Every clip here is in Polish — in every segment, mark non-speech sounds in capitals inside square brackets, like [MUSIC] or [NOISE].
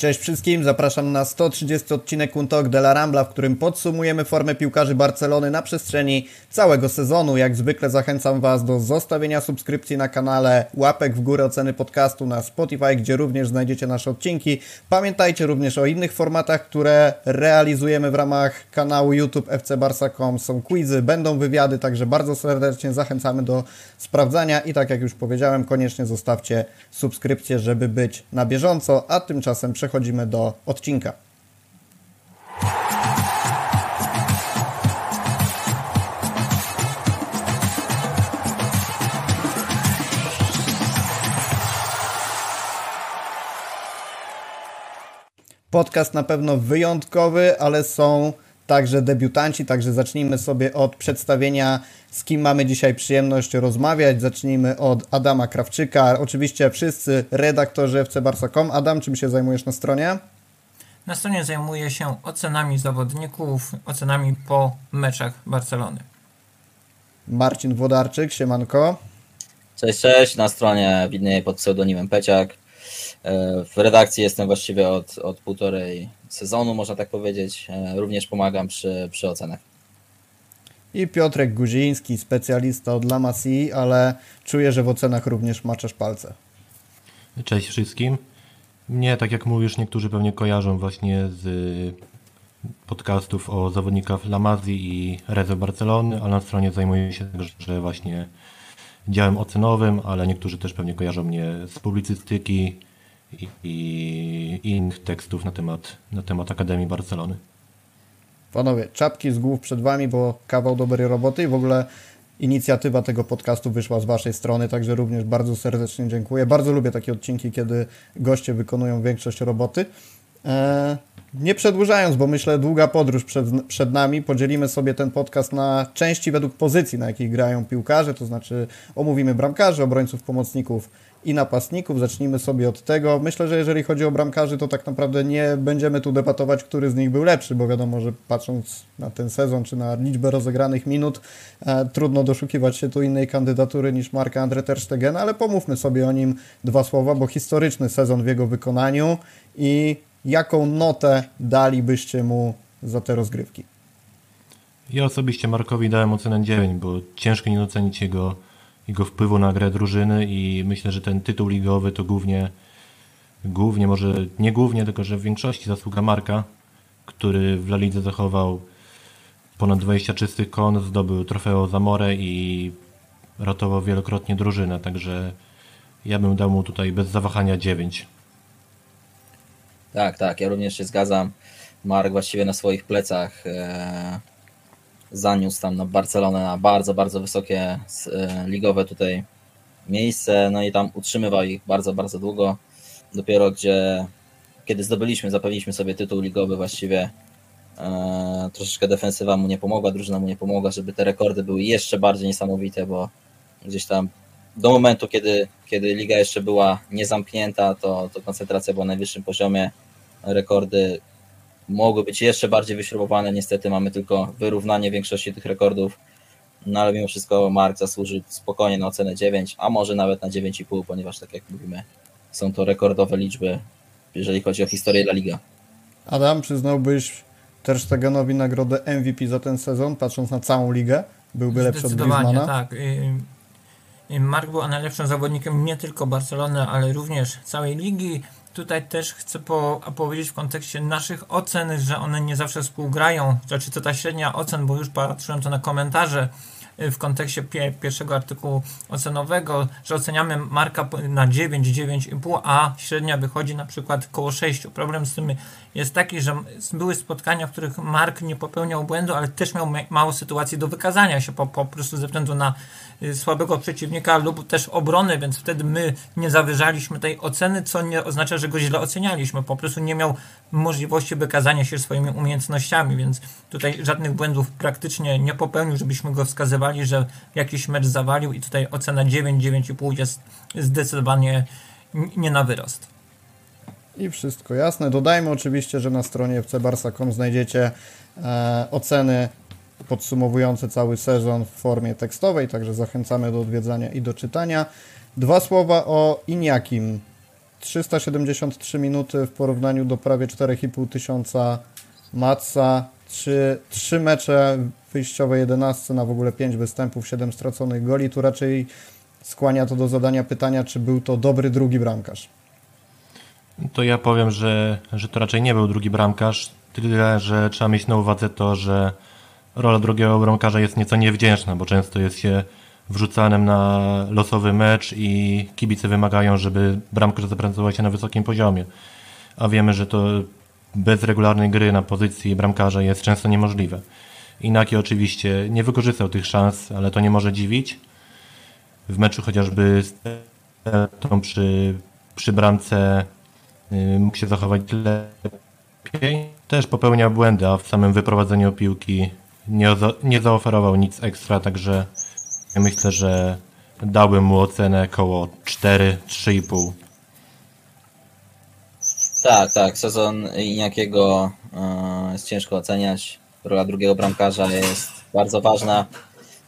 Cześć wszystkim, zapraszam na 130 odcinek Untok de la Rambla, w którym podsumujemy formę piłkarzy Barcelony na przestrzeni całego sezonu. Jak zwykle zachęcam Was do zostawienia subskrypcji na kanale, łapek w górę oceny podcastu na Spotify, gdzie również znajdziecie nasze odcinki. Pamiętajcie również o innych formatach, które realizujemy w ramach kanału YouTube fcbarsa.com. Są quizy, będą wywiady, także bardzo serdecznie zachęcamy do sprawdzania i tak jak już powiedziałem, koniecznie zostawcie subskrypcję, żeby być na bieżąco, a tymczasem przechodzimy do odcinka. Podcast na pewno wyjątkowy, ale są także debiutanci, także zacznijmy sobie od przedstawienia, z kim mamy dzisiaj przyjemność rozmawiać. Zacznijmy od Adama Krawczyka. Oczywiście wszyscy redaktorzy fcbarsa.com. Adam, czym się zajmujesz na stronie? Na stronie zajmuję się ocenami zawodników, ocenami po meczach Barcelony. Marcin Włodarczyk, siemanko. Cześć, cześć. Na stronie widnieje pod pseudonimem Peciak. E, w redakcji jestem właściwie od, od półtorej sezonu, można tak powiedzieć. E, również pomagam przy, przy ocenach. I Piotrek Guziński, specjalista od La Masie, ale czuję, że w ocenach również maczasz palce. Cześć wszystkim. Mnie, tak jak mówisz, niektórzy pewnie kojarzą właśnie z podcastów o zawodnikach La Masie i Rezo Barcelony, a na stronie zajmuję się także właśnie działem ocenowym, ale niektórzy też pewnie kojarzą mnie z publicystyki, i, i innych tekstów na temat, na temat Akademii Barcelony. Panowie, czapki z głów przed Wami, bo kawał dobrej roboty i w ogóle inicjatywa tego podcastu wyszła z Waszej strony, także również bardzo serdecznie dziękuję. Bardzo lubię takie odcinki, kiedy goście wykonują większość roboty. Eee, nie przedłużając, bo myślę, długa podróż przed, przed nami. Podzielimy sobie ten podcast na części według pozycji, na jakich grają piłkarze, to znaczy omówimy bramkarzy, obrońców, pomocników i napastników. Zacznijmy sobie od tego. Myślę, że jeżeli chodzi o bramkarzy, to tak naprawdę nie będziemy tu debatować, który z nich był lepszy, bo wiadomo, że patrząc na ten sezon czy na liczbę rozegranych minut, e, trudno doszukiwać się tu innej kandydatury niż Marka Andre Ter Stegen, ale pomówmy sobie o nim dwa słowa, bo historyczny sezon w jego wykonaniu i jaką notę dalibyście mu za te rozgrywki? Ja osobiście Markowi dałem ocenę 9, bo ciężko nie docenić jego jego wpływu na grę drużyny i myślę, że ten tytuł ligowy to głównie, głównie może nie głównie, tylko że w większości zasługa Marka, który w La Lidze zachował ponad 20 czystych kon, zdobył trofeo Zamore i ratował wielokrotnie drużynę, także ja bym dał mu tutaj bez zawahania 9. Tak, tak, ja również się zgadzam. Mark właściwie na swoich plecach e, zaniósł tam na Barcelonę na bardzo, bardzo wysokie e, ligowe tutaj miejsce, no i tam utrzymywał ich bardzo, bardzo długo. Dopiero gdzie, kiedy zdobyliśmy, zapewniliśmy sobie tytuł ligowy właściwie e, troszeczkę defensywa mu nie pomogła, drużyna mu nie pomogła, żeby te rekordy były jeszcze bardziej niesamowite, bo gdzieś tam do momentu, kiedy, kiedy liga jeszcze była niezamknięta, to, to koncentracja była na najwyższym poziomie, rekordy mogły być jeszcze bardziej wyśrubowane. Niestety mamy tylko wyrównanie większości tych rekordów. No ale mimo wszystko Mark zasłuży spokojnie na ocenę 9, a może nawet na 9,5, ponieważ tak jak mówimy, są to rekordowe liczby, jeżeli chodzi o historię La Liga. Adam, przyznałbyś Ter Stegenowi nagrodę MVP za ten sezon, patrząc na całą ligę? Byłby lepszy od Griezmana? tak. Mark był najlepszym zawodnikiem nie tylko Barcelony, ale również całej ligi tutaj też chcę po, powiedzieć w kontekście naszych ocen, że one nie zawsze współgrają. Znaczy to ta średnia ocen, bo już patrzyłem to na komentarze y, w kontekście pie, pierwszego artykułu ocenowego, że oceniamy marka na 9, 9,5, a średnia wychodzi na przykład koło 6. Problem z tym jest taki, że były spotkania, w których Mark nie popełniał błędu, ale też miał mało sytuacji do wykazania się po, po prostu ze względu na słabego przeciwnika lub też obrony, więc wtedy my nie zawyżaliśmy tej oceny, co nie oznacza, że go źle ocenialiśmy. Po prostu nie miał możliwości wykazania się swoimi umiejętnościami, więc tutaj żadnych błędów praktycznie nie popełnił, żebyśmy go wskazywali, że jakiś mecz zawalił i tutaj ocena 9, 9,5 jest zdecydowanie nie na wyrost. I wszystko jasne. Dodajmy oczywiście, że na stronie fcbarsa.com znajdziecie e, oceny podsumowujące cały sezon w formie tekstowej, także zachęcamy do odwiedzania i do czytania. Dwa słowa o Iniakim. 373 minuty w porównaniu do prawie 4,5 tysiąca Matsa. Trzy, trzy mecze wyjściowe 11 na w ogóle 5 występów, 7 straconych goli. Tu raczej skłania to do zadania pytania, czy był to dobry drugi bramkarz. To ja powiem, że, że to raczej nie był drugi bramkarz, tyle, że trzeba mieć na uwadze to, że rola drugiego bramkarza jest nieco niewdzięczna, bo często jest się wrzucanym na losowy mecz i kibice wymagają, żeby bramkarz zaprezentował się na wysokim poziomie. A wiemy, że to bez regularnej gry na pozycji bramkarza jest często niemożliwe. Inaki oczywiście nie wykorzystał tych szans, ale to nie może dziwić. W meczu chociażby z tą przy, przy bramce y, mógł się zachować lepiej. Też popełniał błędy, a w samym wyprowadzeniu piłki nie, nie zaoferował nic ekstra, także myślę, że dałbym mu ocenę około 4, 3,5. Tak, tak. Sezon Iniakiego e, jest ciężko oceniać. Rola drugiego bramkarza jest bardzo ważna.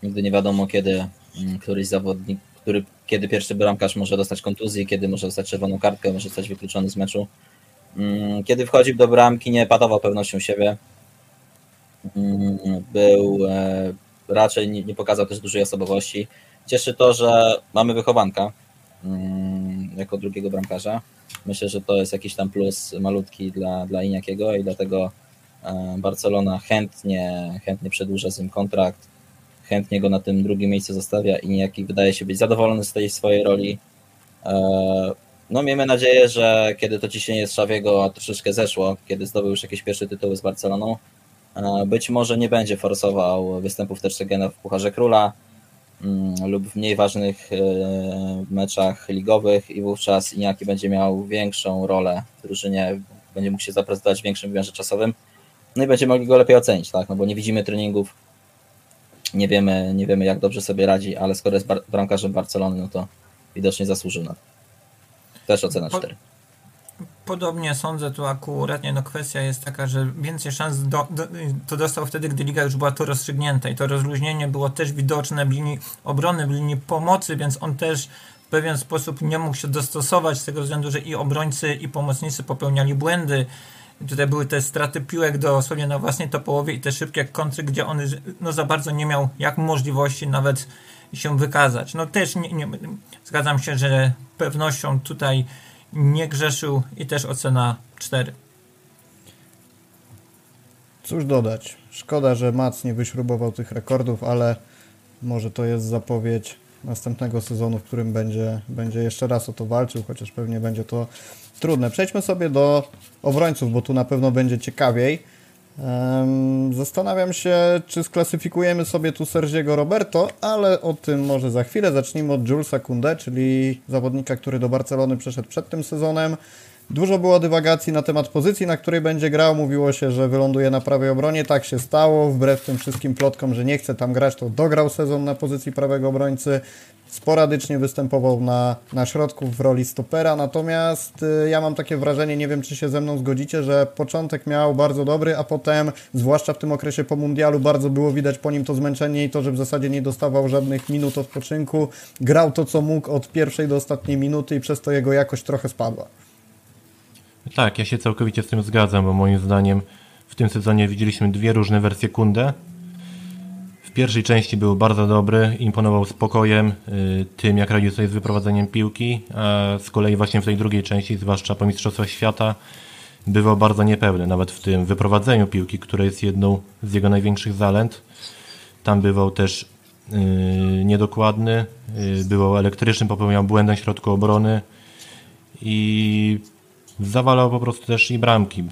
Nigdy nie wiadomo, kiedy mm, któryś zawodnik, który, kiedy pierwszy bramkarz może dostać kontuzję, kiedy może dostać czerwoną kartkę, może zostać wykluczony z meczu. Mm, Kiedy wchodził do bramki, nie padawał pewnością siebie. Był e, raczej nie, nie pokazał też dużej osobowości. Cieszy to, że mamy wychowanka mm, jako drugiego bramkarza. Myślę, że to jest jakiś tam plus malutki dla, dla Iniakiego i dlatego e, Barcelona chętnie, chętnie przedłuża z nim kontrakt, chętnie go na tym drugim miejscu zostawia. Iniaki wydaje się być zadowolony z tej swojej roli. E, No miejmy nadzieję, że kiedy to ciśnienie z Szawiego troszeczkę zeszło, kiedy zdobył już jakieś pierwsze tytuły z Barceloną, być może nie będzie forsował występów Ter Stegena w Pucharze Króla, mm, lub w mniej ważnych e, meczach ligowych i wówczas Iniaki będzie miał większą rolę w drużynie, będzie mógł się zaprezentować w większym wymiarze czasowym, no i będziemy mogli go lepiej ocenić, tak, no bo nie widzimy treningów, nie wiemy, nie wiemy jak dobrze sobie radzi, ale skoro jest bar- bramkarzem Barcelony, no to widocznie zasłużył na to. Też ocena Po- 4. Podobnie sądzę tu akurat, nie, no kwestia jest taka, że więcej szans do, do, to dostał wtedy, gdy liga już była to rozstrzygnięta i to rozluźnienie było też widoczne w linii obrony, w linii pomocy, więc on też w pewien sposób nie mógł się dostosować z tego względu, że i obrońcy i pomocnicy popełniali błędy. Tutaj były te straty piłek dosłownie na własnej to połowie i te szybkie kontry, gdzie on no, za bardzo nie miał jak możliwości nawet się wykazać. No też nie, nie, zgadzam się, że pewnością tutaj nie grzeszył i też ocena 4. Cóż dodać. Szkoda, że Mac nie wyśrubował tych rekordów, ale może to jest zapowiedź następnego sezonu, w którym będzie, będzie jeszcze raz o to walczył, chociaż pewnie będzie to trudne. Przejdźmy sobie do obrońców, bo tu na pewno będzie ciekawiej. Zastanawiam się, czy sklasyfikujemy sobie tu Sergiego Roberto, ale o tym może za chwilę. Zacznijmy od Julesa Kunde, czyli zawodnika, który do Barcelony przeszedł przed tym sezonem. Dużo było dywagacji na temat pozycji, na której będzie grał. Mówiło się, że wyląduje na prawej obronie. Tak się stało. Wbrew tym wszystkim plotkom, że nie chce tam grać, to dograł sezon na pozycji prawego obrońcy. Sporadycznie występował na, na środku w roli stopera. Natomiast y, ja mam takie wrażenie, nie wiem czy się ze mną zgodzicie, że początek miał bardzo dobry, a potem, zwłaszcza w tym okresie po mundialu, bardzo było widać po nim to zmęczenie i to, że w zasadzie nie dostawał żadnych minut odpoczynku. Grał to, co mógł od pierwszej do ostatniej minuty i przez to jego jakość trochę spadła. Tak, ja się całkowicie z tym zgadzam, bo moim zdaniem w tym sezonie widzieliśmy dwie różne wersje Kunde. W pierwszej części był bardzo dobry, imponował spokojem, y, tym jak radził sobie z wyprowadzeniem piłki, a z kolei właśnie w tej drugiej części, zwłaszcza po Mistrzostwach Świata, bywał bardzo niepewny, nawet w tym wyprowadzeniu piłki, które jest jedną z jego największych zalęt. Tam bywał też y, niedokładny, y, bywał elektryczny, popełniał błędy w środku obrony i zawalał po prostu też i bramki.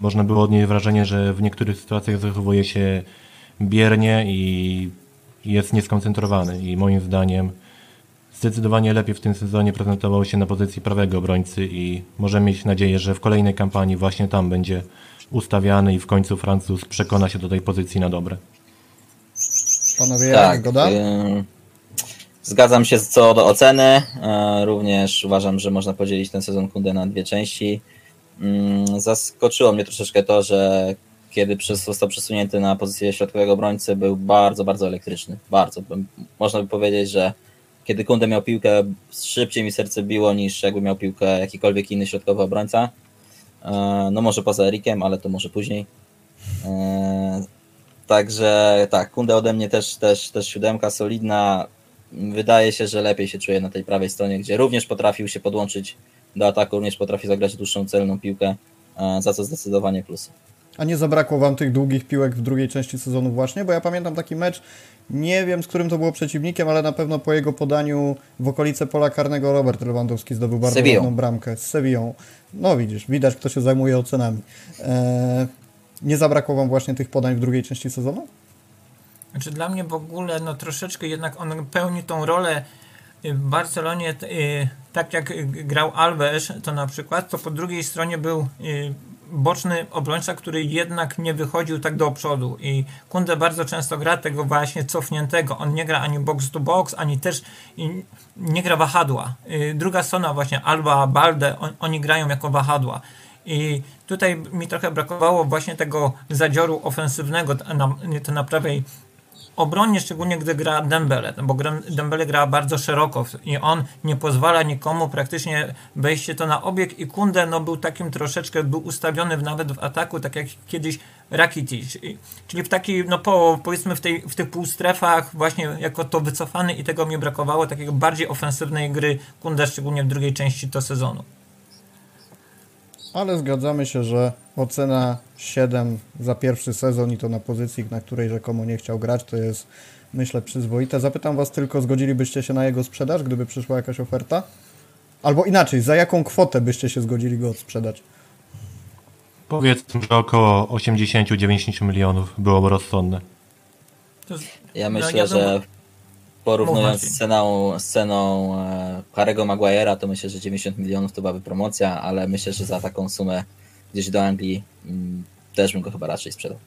Można było odnieść wrażenie, że w niektórych sytuacjach zachowuje się biernie i jest nieskoncentrowany. I moim zdaniem zdecydowanie lepiej w tym sezonie prezentował się na pozycji prawego obrońcy i możemy mieć nadzieję, że w kolejnej kampanii właśnie tam będzie ustawiany i w końcu Francuz przekona się do tej pozycji na dobre. Panowie, Tak, zgoda? y, Zgadzam się co do oceny. e, Również uważam, że można podzielić ten sezon Kunde na dwie części. Mm, Zaskoczyło mnie troszeczkę to, że kiedy został przesunięty na pozycję środkowego obrońcy, był bardzo, bardzo elektryczny. Bardzo. Można by powiedzieć, że kiedy Kunde miał piłkę, szybciej mi serce biło niż jakby miał piłkę jakikolwiek inny środkowy obrońca. E, no może poza Erikiem, ale to może później. E, także tak, Kunde ode mnie też, też, też siódemka solidna. Wydaje się, że lepiej się czuje na tej prawej stronie, gdzie również potrafił się podłączyć do ataku, również potrafi zagrać dłuższą celną piłkę, e, za co zdecydowanie plus. A nie zabrakło wam tych długich piłek w drugiej części sezonu właśnie? Bo ja pamiętam taki mecz, nie wiem z którym to było przeciwnikiem, ale na pewno po jego podaniu w okolice pola karnego Robert Lewandowski zdobył bardzo Sevillą. ładną bramkę z Sevillą. No widzisz, widać kto się zajmuje ocenami. Eee, nie zabrakło wam właśnie tych podań w drugiej części sezonu? Znaczy dla mnie w ogóle no troszeczkę jednak on pełni tą rolę y, w Barcelonie y, tak jak y, grał Alves to na przykład, to po drugiej stronie był boczny obrońca, który jednak nie wychodził tak do przodu i Kunde bardzo często gra tego właśnie cofniętego. On nie gra ani box to box, ani też nie gra wahadła. Druga strona właśnie Alba, Balde, on, oni grają jako wahadła. I tutaj mi trochę brakowało właśnie tego zadzioru ofensywnego to na, to na prawej obronie, szczególnie gdy gra Dembele, bo gra- Dembele gra bardzo szeroko i on nie pozwala nikomu praktycznie wejść się to na obieg i Kunde no, był takim troszeczkę, był ustawiony nawet w ataku, tak jak kiedyś Rakitic, czyli w takiej, no po, powiedzmy w, tej, w tych półstrefach właśnie jako to wycofany i tego mi brakowało, takiego bardziej ofensywnej gry Kunde, szczególnie w drugiej części to sezonu. Ale zgadzamy się, że ocena 7 za pierwszy sezon i to na pozycji, na której rzekomo nie chciał grać, to jest myślę przyzwoite. Zapytam Was tylko, zgodzilibyście się na jego sprzedaż, gdyby przyszła jakaś oferta? Albo inaczej, za jaką kwotę byście się zgodzili go odsprzedać? Powiedzmy, że około 80-90 milionów byłoby rozsądne. Ja myślę, że porównując z ceną, z ceną e, Harry'ego Maguire'a, to myślę, że 90 milionów to byłaby promocja, ale myślę, że za taką sumę gdzieś do Anglii mm, też bym go chyba raczej sprzedał.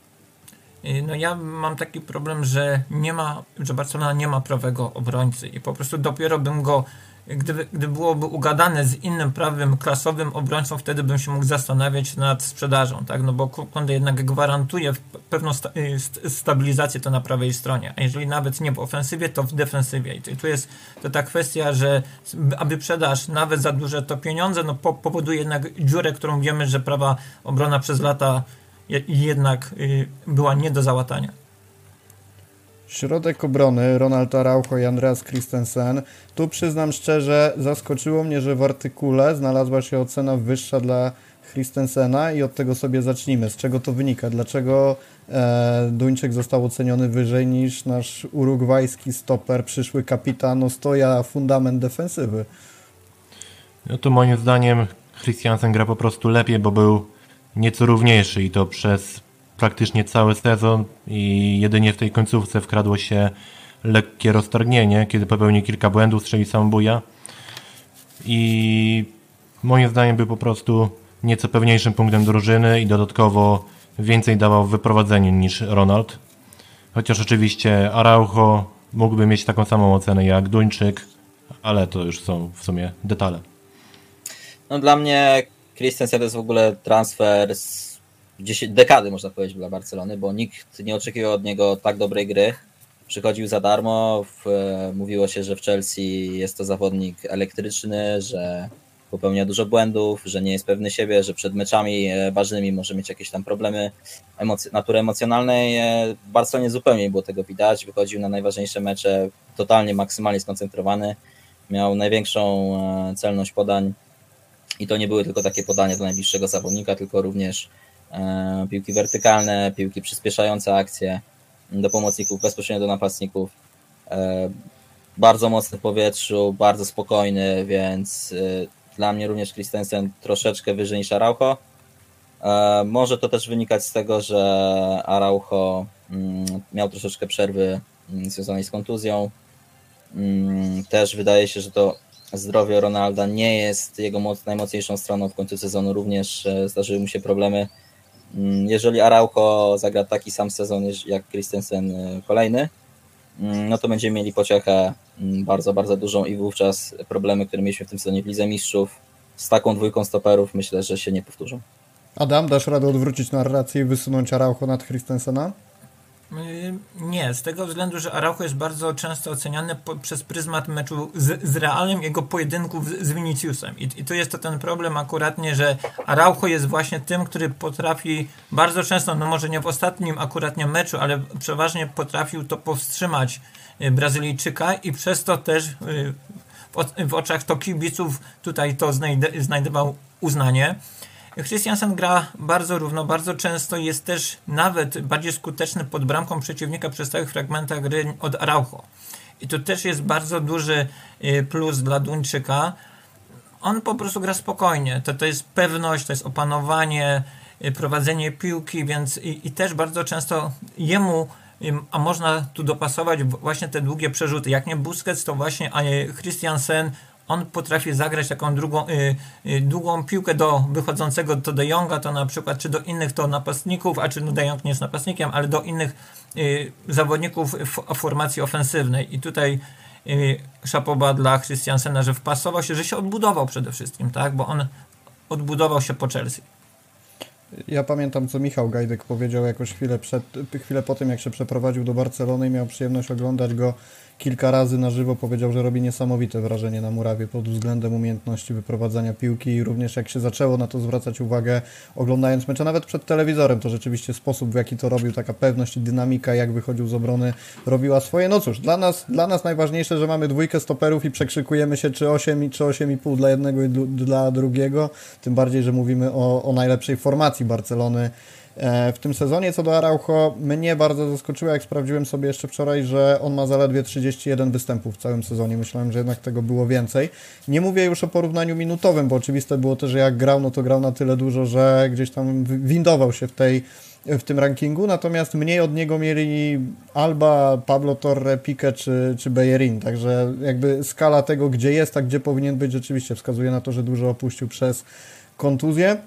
No ja mam taki problem, że nie ma, że Barcelona nie ma prawego obrońcy i po prostu dopiero bym go, gdyby, gdy byłoby ugadane z innym prawym klasowym obrońcą, wtedy bym się mógł zastanawiać nad sprzedażą, tak? No bo Kunde jednak gwarantuje pewną sta, y, st- stabilizację to na prawej stronie, a jeżeli nawet nie w ofensywie, to w defensywie. I tu- jest to ta kwestia, że aby sprzedaż nawet za duże to pieniądze, no po, powoduje jednak dziurę, którą wiemy, że prawa obrona przez lata je- jednak y, była nie do załatania. Środek obrony, Ronald Araujo i Andreas Christensen. Tu przyznam szczerze, zaskoczyło mnie, że w artykule znalazła się ocena wyższa dla Christensena i od tego sobie zacznijmy. Z czego to wynika? Dlaczego e, Duńczyk został oceniony wyżej niż nasz urugwajski stoper, przyszły kapitan Ostoja, fundament defensywy? No to moim zdaniem Christiansen gra po prostu lepiej, bo był nieco równiejszy i to przez praktycznie cały sezon i jedynie w tej końcówce wkradło się lekkie roztargnienie, kiedy popełnił kilka błędów, strzelił samobójia i moim zdaniem był po prostu nieco pewniejszym punktem drużyny i dodatkowo więcej dawał w wyprowadzeniu niż Ronald. Chociaż oczywiście Araujo mógłby mieć taką samą ocenę jak Duńczyk, ale to już są w sumie detale. No dla mnie Christensen to jest w ogóle transfer z 10, dekady, można powiedzieć, dla Barcelony, bo nikt nie oczekiwał od niego tak dobrej gry. Przychodził za darmo, w, e, mówiło się, że w Chelsea jest to zawodnik elektryczny, że popełnia dużo błędów, że nie jest pewny siebie, że przed meczami e, ważnymi może mieć jakieś tam problemy emoc- natury emocjonalnej. E, W Barcelonie zupełnie nie było tego widać. Wychodził na najważniejsze mecze totalnie, maksymalnie skoncentrowany. Miał największą celność podań i to nie były tylko takie podania do najbliższego zawodnika, tylko również piłki wertykalne, piłki przyspieszające akcje do pomocników, bezpośrednio do napastników. E, bardzo mocny w powietrzu, bardzo spokojny, więc e, dla mnie również Christensen troszeczkę wyżej niż Araujo. E, może to też wynikać z tego, że Araujo mm, miał troszeczkę przerwy mm, związanej z kontuzją. Mm, Też wydaje się, że to zdrowie Ronalda nie jest jego moc, najmocniejszą stroną w końcu sezonu. Również e, zdarzyły mu się problemy. Mm, Jeżeli Araujo zagra taki sam sezon jak Christensen e, kolejny, mm, no to będziemy mieli pociechę mm, bardzo, bardzo dużą i wówczas problemy, które mieliśmy w tym sezonie w Lidze Mistrzów z taką dwójką stoperów myślę, że się nie powtórzą. Adam, dasz radę odwrócić narrację i wysunąć Araujo nad Christensena? Y, Nie, z tego względu, że Araujo jest bardzo często oceniany po, przez pryzmat meczu z, z Realem, jego pojedynków z, z Viniciusem. I, I tu jest to ten problem akuratnie, że Araujo jest właśnie tym, który potrafi bardzo często, no może nie w ostatnim akuratnie meczu, ale przeważnie potrafił to powstrzymać y, Brazylijczyka i przez to też y, w, w oczach to kibiców tutaj to znajdował uznanie. Christiansen gra bardzo równo, bardzo często jest też nawet bardziej skuteczny pod bramką przeciwnika przy stałych fragmentach gry od Araujo. I to też jest bardzo duży y, plus dla Duńczyka. On po prostu gra spokojnie. To, to jest pewność, to jest opanowanie, y, prowadzenie piłki, więc i, i też bardzo często jemu, ym, a można tu dopasować właśnie te długie przerzuty. Jak nie Busquets, to właśnie y, Christiansen on potrafi zagrać taką drugą, y, y, długą piłkę do wychodzącego to De Jonga, to na przykład, czy do innych to napastników, a czy no De Jong nie jest napastnikiem, ale do innych y, zawodników w formacji ofensywnej. I tutaj y, szapoba dla Christiansena, że wpasował się, że się odbudował przede wszystkim, tak? Bo on odbudował się po Chelsea. Ja pamiętam, co Michał Gajdek powiedział jakoś chwilę, przed, chwilę po tym, jak się przeprowadził do Barcelony i miał przyjemność oglądać go kilka razy na żywo. Powiedział, że robi niesamowite wrażenie na murawie pod względem umiejętności wyprowadzania piłki i również jak się zaczęło na to zwracać uwagę, oglądając mecze nawet przed telewizorem, to rzeczywiście sposób, w jaki to robił, taka pewność i dynamika, jak wychodził z obrony, robiła swoje. No cóż, dla nas, dla nas najważniejsze, że mamy dwójkę stoperów i przekrzykujemy się czy 8 i czy 8,5 dla jednego i dla drugiego, tym bardziej, że mówimy o, o najlepszej formacji Barcelony w tym sezonie. Co do Araujo, mnie bardzo zaskoczyło, jak sprawdziłem sobie jeszcze wczoraj, że on ma zaledwie 31 występów w całym sezonie. Myślałem, że jednak tego było więcej. Nie mówię już o porównaniu minutowym, bo oczywiste było też, że jak grał, no to grał na tyle dużo, że gdzieś tam wi- windował się w tej w tym rankingu, natomiast mniej od niego mieli Alba, Pablo Torre, Pique czy, czy Bellerin, także jakby skala tego, gdzie jest, a gdzie powinien być, rzeczywiście wskazuje na to, że dużo opuścił przez kontuzję.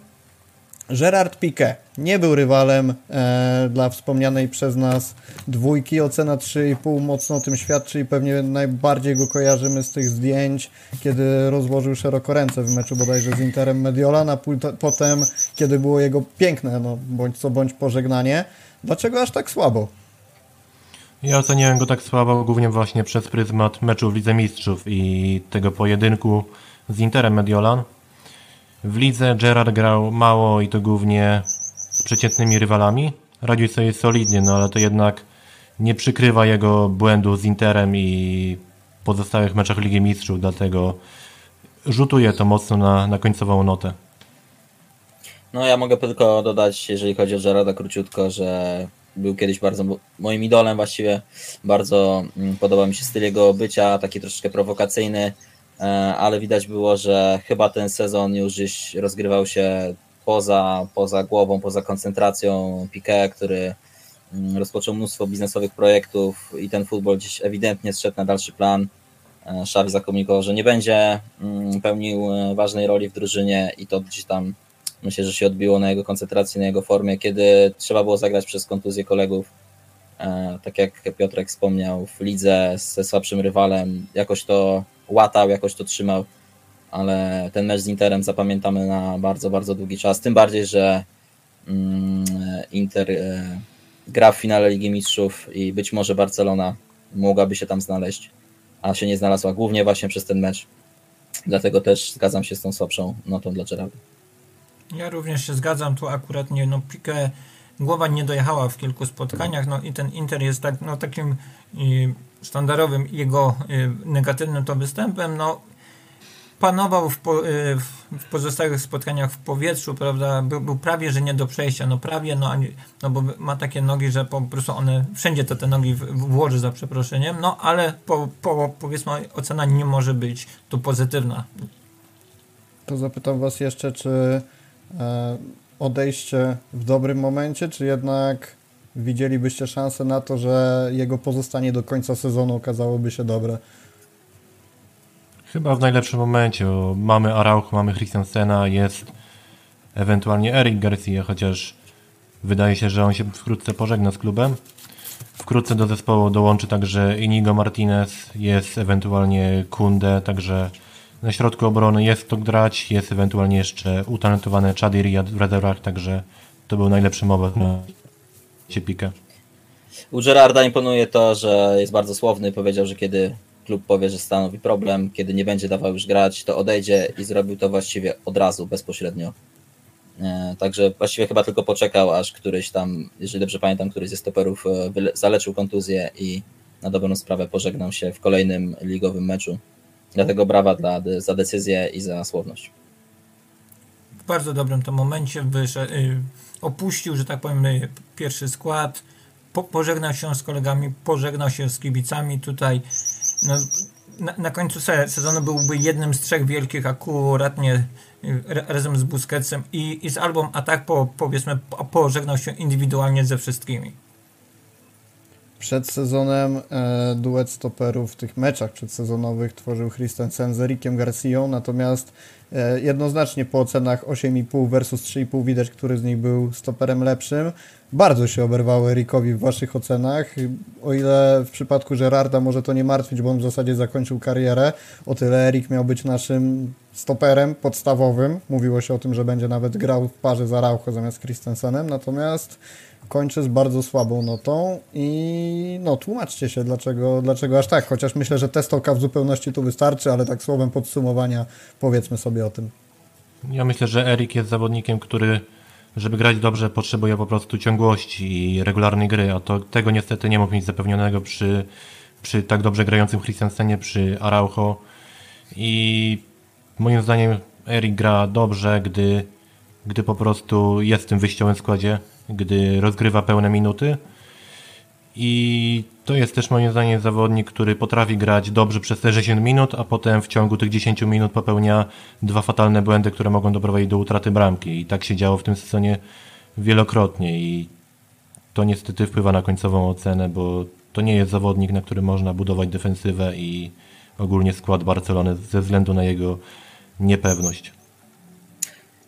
Gerard Piqué nie był rywalem e, dla wspomnianej przez nas dwójki. Ocena 3,5 mocno o tym świadczy i pewnie najbardziej go kojarzymy z tych zdjęć, kiedy rozłożył szeroko ręce w meczu bodajże z Interem Mediolan, a potem, kiedy było jego piękne, no, bądź co bądź pożegnanie. Dlaczego aż tak słabo? Ja oceniałem go tak słabo głównie właśnie przez pryzmat meczu w Lidze Mistrzów i tego pojedynku z Interem Mediolan. W lidze Gerard grał mało i to głównie z przeciętnymi rywalami. Radził sobie solidnie, no ale to jednak nie przykrywa jego błędu z Interem i pozostałych meczach Ligi Mistrzów, dlatego rzutuje to mocno na, na końcową notę. No ja mogę tylko dodać, jeżeli chodzi o Gerarda króciutko, że był kiedyś bardzo moim idolem właściwie. Bardzo mm, podoba mi się styl jego bycia, taki troszeczkę prowokacyjny, ale widać było, że chyba ten sezon już gdzieś rozgrywał się poza, poza głową, poza koncentracją Piqué, który mm, rozpoczął mnóstwo biznesowych projektów i ten futbol gdzieś ewidentnie zszedł na dalszy plan. E, Xavi zakomunikował, że nie będzie mm, pełnił e, ważnej roli w drużynie i to gdzieś tam myślę, że się odbiło na jego koncentracji, na jego formie, kiedy trzeba było zagrać przez kontuzję kolegów. E, Tak jak Piotrek wspomniał, w lidze ze słabszym rywalem, jakoś to łatał, jakoś to trzymał, ale ten mecz z Interem zapamiętamy na bardzo, bardzo długi czas. Tym bardziej, że mm, Inter e, gra w finale Ligi Mistrzów i być może Barcelona mogłaby się tam znaleźć, a się nie znalazła głównie właśnie przez ten mecz. Dlatego też zgadzam się z tą słabszą notą dla Gerarda. Ja również się zgadzam, tu akurat nie, no Pique głowa nie dojechała w kilku spotkaniach, no i ten Inter jest tak, no takim sztandarowym jego y, negatywnym to występem, no panował w, po, y, w, pozostałych spotkaniach w powietrzu, prawda, był, był prawie, że nie do przejścia, no prawie, no, no bo ma takie nogi, że po prostu one, wszędzie to te nogi włoży za przeproszeniem, no ale po, po, powiedzmy ocena nie może być tu pozytywna. To zapytam Was jeszcze, czy e, odejście w dobrym momencie, czy jednak widzielibyście szansę na to, że jego pozostanie do końca sezonu okazałoby się dobre? Chyba w najlepszym momencie, bo mamy Araujo, mamy Christiansena, jest ewentualnie Eric Garcia, chociaż wydaje się, że on się wkrótce pożegna z klubem. Wkrótce do zespołu dołączy także Inigo Martinez, jest ewentualnie Kunde, także na środku obrony jest kto grać, jest ewentualnie jeszcze utalentowany Chadi Riyad w rezerwach, także to był najlepszy moment na się Pique. U Gerarda imponuje to, że jest bardzo słowny. Powiedział, że kiedy klub powie, że stanowi problem, kiedy nie będzie dawał już grać, to odejdzie i zrobił to właściwie od razu, bezpośrednio. E, Także właściwie chyba tylko poczekał, aż któryś tam, jeżeli dobrze pamiętam, któryś ze stoperów e, zaleczył kontuzję i na dobrą sprawę pożegnał się w kolejnym ligowym meczu. Dlatego brawa dla, za decyzję i za słowność. w bardzo dobrym to momencie wyszedł, y, opuścił, że tak powiem, y, pierwszy skład, po, pożegnał się z kolegami, pożegnał się z kibicami tutaj. No, na, na końcu se, sezonu byłby jednym z trzech wielkich akuratnie y, ra- razem z Busquetsem i, i z Albą, a tak po, powiedzmy po, pożegnał się indywidualnie ze wszystkimi. Przed sezonem e, duet stoperów w tych meczach przedsezonowych tworzył Christensen z Erikiem Garcją, natomiast e, jednoznacznie po ocenach 8,5 versus 3,5 widać, który z nich był stoperem lepszym. Bardzo się oberwało Erikowi w waszych ocenach. O ile w przypadku Gerarda może to nie martwić, bo on w zasadzie zakończył karierę, o tyle Erik miał być naszym stoperem podstawowym. Mówiło się o tym, że będzie nawet grał w parze z Araujo zamiast Christensenem, natomiast kończy z bardzo słabą notą i no tłumaczcie się dlaczego, dlaczego aż tak, chociaż myślę, że testoka w zupełności tu wystarczy, ale tak słowem podsumowania powiedzmy sobie o tym. Ja myślę, że Erik jest zawodnikiem, który, żeby grać dobrze, potrzebuje po prostu ciągłości i regularnej gry, a to tego niestety nie mógł mieć zapewnionego przy, przy tak dobrze grającym Christensenie, przy Araujo. I moim zdaniem Erik gra dobrze, gdy, gdy po prostu jest w tym wyjściowym składzie, gdy rozgrywa pełne minuty. I to jest też moim zdaniem zawodnik, który potrafi grać dobrze przez te 60 minut, a potem w ciągu tych 10 minut popełnia dwa fatalne błędy, które mogą doprowadzić do utraty bramki. I tak się działo w tym sezonie wielokrotnie i to niestety wpływa na końcową ocenę, bo to nie jest zawodnik, na którym można budować defensywę i ogólnie skład Barcelony ze względu na jego niepewność.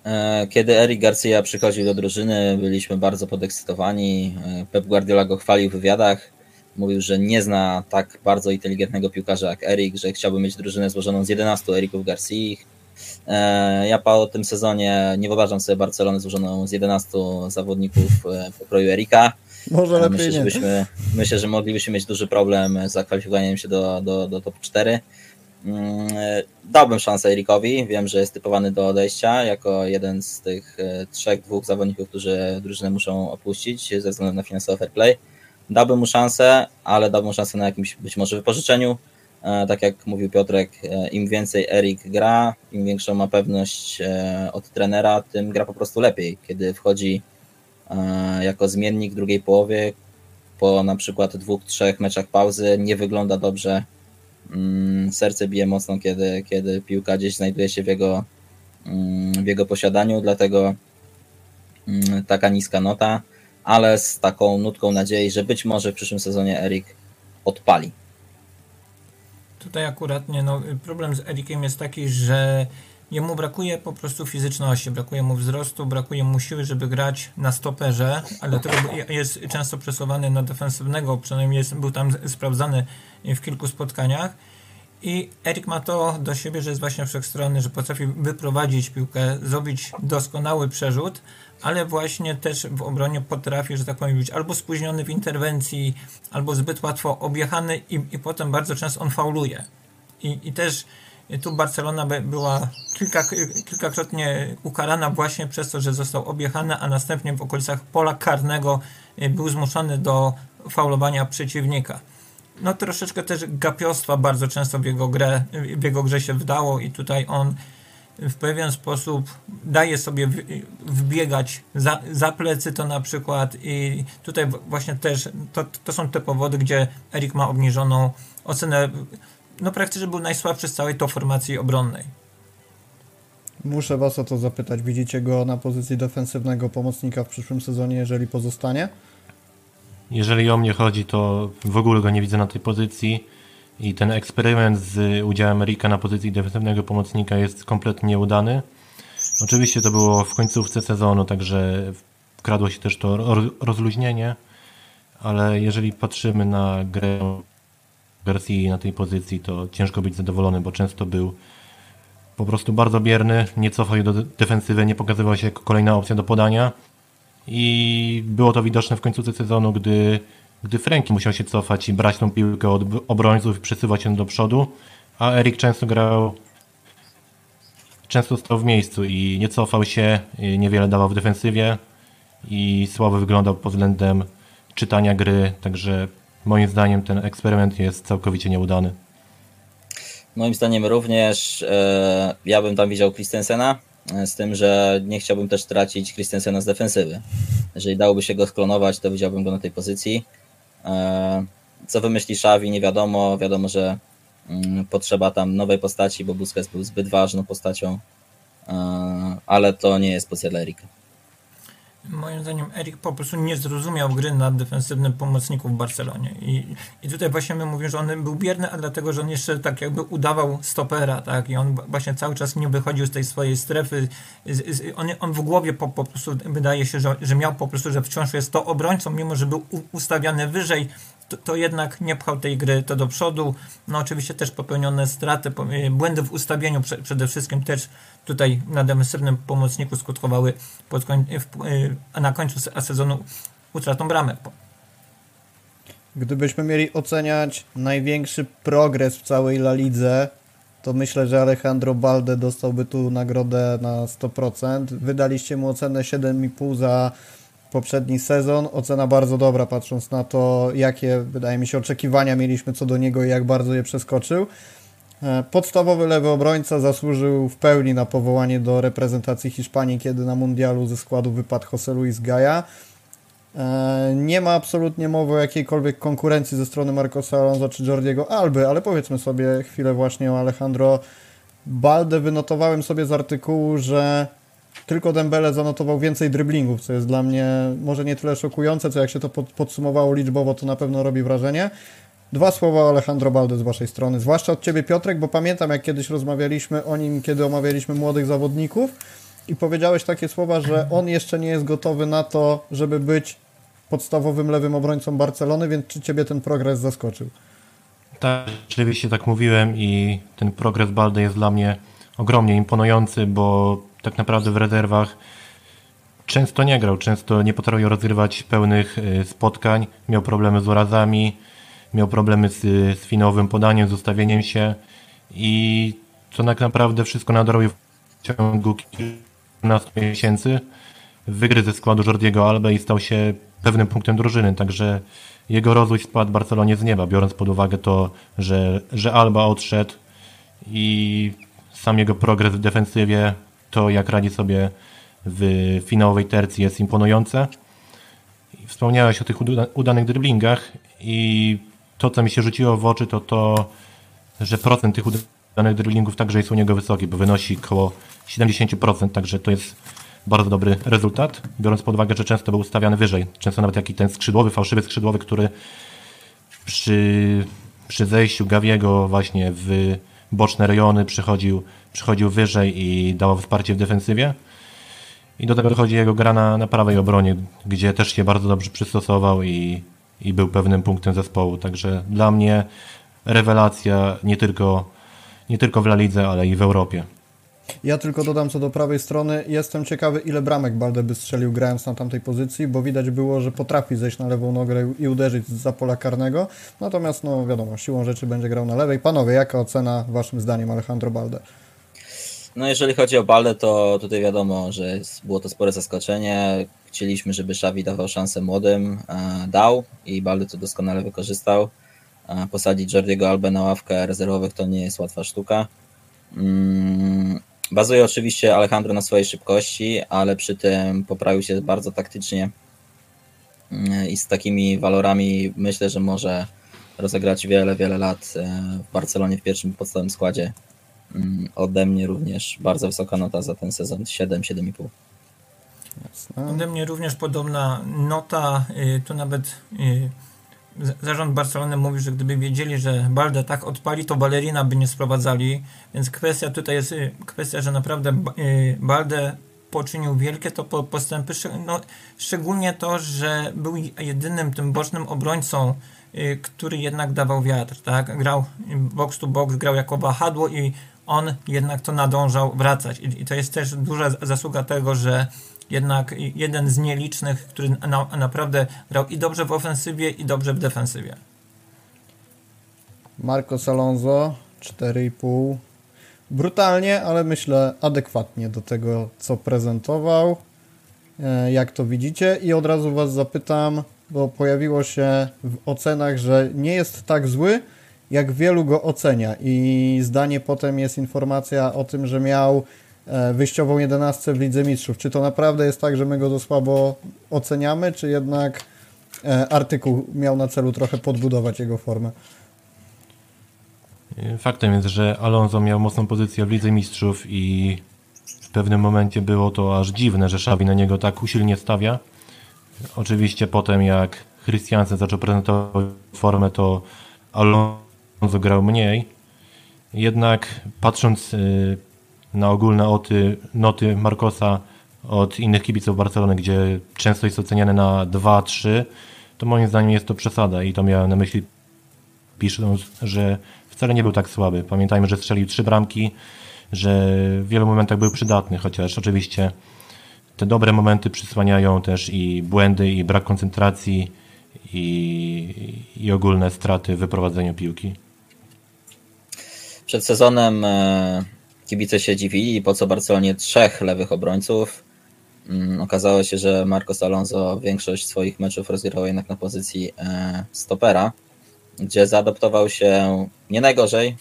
E, Kiedy Eric Garcia przychodził do drużyny, byliśmy bardzo podekscytowani. E, Pep Guardiola go chwalił w wywiadach. Mówił, że nie zna tak bardzo inteligentnego piłkarza jak Eric, że chciałby mieć drużynę złożoną z 11 Ericów Garcia. E, Ja po tym sezonie nie wyobrażam sobie Barcelony złożoną z 11 zawodników pokroju Erika. Może lepiej Myślę, że nie. byśmy, myślę, że moglibyśmy mieć duży problem z zakwalifikowaniem się do, do, do top 4. Mm, e, Dałbym szansę Erikowi. Wiem, że jest typowany do odejścia jako jeden z tych e, trzech, dwóch zawodników, którzy drużynę muszą opuścić ze względu na finansowy fair play. Dałbym mu szansę, ale dałbym szansę na jakimś być może wypożyczeniu. E, Tak jak mówił Piotrek, im więcej Erik gra, im większą ma pewność od trenera, tym gra po prostu lepiej. Kiedy wchodzi jako zmiennik w drugiej połowie, po na przykład dwóch, trzech meczach pauzy, nie wygląda dobrze. Mm, Serce bije mocno, kiedy, kiedy piłka gdzieś znajduje się w jego, mm, w jego posiadaniu, dlatego mm, taka niska nota, ale z taką nutką nadziei, że być może w przyszłym sezonie Erik odpali. Tutaj akurat nie, no, problem z Erikiem jest taki, że jemu brakuje po prostu fizyczności, brakuje mu wzrostu, brakuje mu siły, żeby grać na stoperze, ale dlatego jest często przesuwany na defensywnego, przynajmniej jest, był tam sprawdzany w kilku spotkaniach. I Erik ma to do siebie, że jest właśnie wszechstronny, że potrafi wyprowadzić piłkę, zrobić doskonały przerzut, ale właśnie też w obronie potrafi, że tak powiem, być albo spóźniony w interwencji, albo zbyt łatwo objechany i, i potem bardzo często on fauluje. I, i też tu Barcelona by była kilka, kilkakrotnie ukarana właśnie przez to, że został objechany, a następnie w okolicach pola karnego był zmuszony do faulowania przeciwnika. No troszeczkę też gapiostwa bardzo często w jego, grę, w jego grze się wdało i tutaj on w pewien sposób daje sobie wbiegać za, za plecy to na przykład i tutaj właśnie też to, to są te powody, gdzie Erik ma obniżoną ocenę no praktycznie był najsłabszy z całej to formacji obronnej. Muszę Was o to zapytać. Widzicie go na pozycji defensywnego pomocnika w przyszłym sezonie, jeżeli pozostanie? Jeżeli o mnie chodzi, to w ogóle go nie widzę na tej pozycji i ten eksperyment z udziałem Erika na pozycji defensywnego pomocnika jest kompletnie nieudany. Oczywiście to było w końcówce sezonu, także wkradło się też to rozluźnienie, ale jeżeli patrzymy na grę Garcia na tej pozycji, to ciężko być zadowolony, bo często był po prostu bardzo bierny, nie cofał się do defensywy, nie pokazywał się jako kolejna opcja do podania. I było to widoczne w końcówce sezonu, gdy gdy Franki musiał się cofać i brać tą piłkę od obrońców i przesuwać ją do przodu, a Erik często grał często stał w miejscu i nie cofał się, niewiele dawał w defensywie i słabo wyglądał pod względem czytania gry, także moim zdaniem ten eksperyment jest całkowicie nieudany. Moim zdaniem również e, ja bym tam widział Christensena, e, z tym, że nie chciałbym też tracić Christensena z defensywy. Jeżeli dałoby się go sklonować, to widziałbym go na tej pozycji. E, co wymyśli Xavi, nie wiadomo. Wiadomo, że mm, potrzeba tam nowej postaci, bo Busquets był zbyt ważną postacią, ale to nie jest pozycja dla Erika. Moim zdaniem Erik po prostu nie zrozumiał gry na defensywnym pomocniku w Barcelonie. I, I tutaj właśnie my mówimy, że on był bierny, a dlatego, że on jeszcze tak jakby udawał stopera, tak? I on właśnie cały czas nie wychodził z tej swojej strefy. On, on w głowie po, po prostu wydaje się, że, że miał po prostu, że wciąż jest to obrońcą, mimo że był ustawiany wyżej, to, to, jednak nie pchał tej gry to do przodu. No oczywiście też popełnione straty, błędy w ustawieniu przede wszystkim też tutaj na defensywnym pomocniku skutkowały pod koń, y, na końcu sezonu utratą bramek. Gdybyśmy mieli oceniać największy progres w całej La Lidze, to myślę, że Alejandro Balde dostałby tu nagrodę na 100%. Wydaliście mu ocenę 7,5 za poprzedni sezon. Ocena bardzo dobra, patrząc na to, jakie, wydaje mi się, oczekiwania mieliśmy co do niego i jak bardzo je przeskoczył. E, podstawowy lewy obrońca zasłużył w pełni na powołanie do reprezentacji Hiszpanii, kiedy na mundialu ze składu wypadł José Luis Gaia. E, nie ma absolutnie mowy o jakiejkolwiek konkurencji ze strony Marcosa Alonso czy Jordiego Alby, ale powiedzmy sobie chwilę właśnie o Alejandro Balde. Wynotowałem sobie z artykułu, że tylko Dembele zanotował więcej dryblingów, co jest dla mnie może nie tyle szokujące, co jak się to podsumowało liczbowo, to na pewno robi wrażenie. Dwa słowa Alejandro Balde z Waszej strony, zwłaszcza od Ciebie Piotrek, bo pamiętam jak kiedyś rozmawialiśmy o nim, kiedy omawialiśmy młodych zawodników i powiedziałeś takie słowa, że on jeszcze nie jest gotowy na to, żeby być podstawowym lewym obrońcą Barcelony, więc czy Ciebie ten progres zaskoczył? Tak, rzeczywiście tak mówiłem i ten progres Balde jest dla mnie ogromnie imponujący, bo tak naprawdę w rezerwach często nie grał, często nie potrafił rozgrywać pełnych y, spotkań, miał problemy z urazami, miał problemy z, z finowym podaniem, z ustawieniem się i to tak naprawdę wszystko nadrobił w ciągu kilkunastu miesięcy. Wygryzł ze składu Jordiego Albe i stał się pewnym punktem drużyny, także jego rozwój spadł Barcelonie z nieba, biorąc pod uwagę to, że, że Alba odszedł i sam jego progres w defensywie, to jak radzi sobie w finałowej tercji jest imponujące. Wspomniałeś o tych udanych driblingach i to, co mi się rzuciło w oczy, to to, że procent tych udanych driblingów także jest u niego wysoki, bo wynosi około 70%, także to jest bardzo dobry rezultat, biorąc pod uwagę, że często był ustawiany wyżej. Często nawet jaki ten skrzydłowy, fałszywy skrzydłowy, który przy, przy zejściu Gawiego właśnie w boczne rejony przychodził, przychodził wyżej i dawał wsparcie w defensywie. I do tego dochodzi jego gra na, na prawej obronie, gdzie też się bardzo dobrze przystosował i, i był pewnym punktem zespołu. Także dla mnie rewelacja nie tylko, nie tylko w La Lidze, ale i w Europie. Ja tylko dodam co do prawej strony. Jestem ciekawy, ile bramek Balde by strzelił grając na tamtej pozycji, bo widać było, że potrafi zejść na lewą nogę i uderzyć za pola karnego. Natomiast, no wiadomo, siłą rzeczy będzie grał na lewej. Panowie, jaka ocena waszym zdaniem Alejandro Balde? No jeżeli chodzi o Balde, to tutaj wiadomo, że było to spore zaskoczenie. Chcieliśmy, żeby Xavi dawał szansę młodym, e, dał i Balde to doskonale wykorzystał. E, posadzić Jordiego Albę na ławkę rezerwowych to nie jest łatwa sztuka. Bazuje oczywiście Alejandro na swojej szybkości, ale przy tym poprawił się bardzo taktycznie mm, i z takimi walorami myślę, że może rozegrać wiele, wiele lat e, w Barcelonie w pierwszym podstawowym składzie Mm, ode mnie również bardzo wysoka nota za ten sezon 7, 7,5. Ode mnie również podobna nota. Y, tu nawet y, zarząd Barcelony mówi, że gdyby wiedzieli, że Balde tak odpali, to balerina by nie sprowadzali. Więc kwestia tutaj jest y, kwestia, że naprawdę Balde poczynił wielkie to postępy. No, szczególnie to, że był jedynym tym bocznym obrońcą, który jednak dawał wiatr. Tak? Grał box to box, grał jako wahadło i on jednak to nadążał wracać. I to jest też duża zasługa tego, że jednak jeden z nielicznych, który na, naprawdę grał i dobrze w ofensywie, i dobrze w defensywie. Marcos Alonso 4,5. Brutalnie, ale myślę adekwatnie do tego, co prezentował. E, jak to widzicie? I od razu Was zapytam, bo pojawiło się w ocenach, że nie jest tak zły, jak wielu go ocenia. I zdanie potem jest informacja o tym, że miał wyjściową jedenastkę w Lidze Mistrzów. Czy to naprawdę jest tak, że my go za słabo oceniamy, czy jednak e, artykuł miał na celu trochę podbudować jego formę? Faktem jest, że Alonso miał mocną pozycję w Lidze Mistrzów i w pewnym momencie było to aż dziwne, że Xavi na niego tak usilnie stawia. Oczywiście potem jak Christiansen zaczął prezentować formę, to Alonso grał mniej. Jednak patrząc na ogólne oty, noty Marcosa od innych kibiców Barcelony, gdzie często jest oceniane na 2-3, to moim zdaniem jest to przesada i to miałem na myśli pisząc, że wcale nie był tak słaby. Pamiętajmy, że strzelił trzy bramki, że w wielu momentach był przydatny, chociaż oczywiście te dobre momenty przysłaniają też i błędy, i brak koncentracji, i, i ogólne straty w wyprowadzeniu piłki. Przed sezonem e, kibice się dziwili, po co Barcelonie trzech lewych obrońców. Mm, okazało się, że Marcos Alonso większość swoich meczów rozgrywał jednak na pozycji e, stopera, gdzie zaadoptował się nie najgorzej.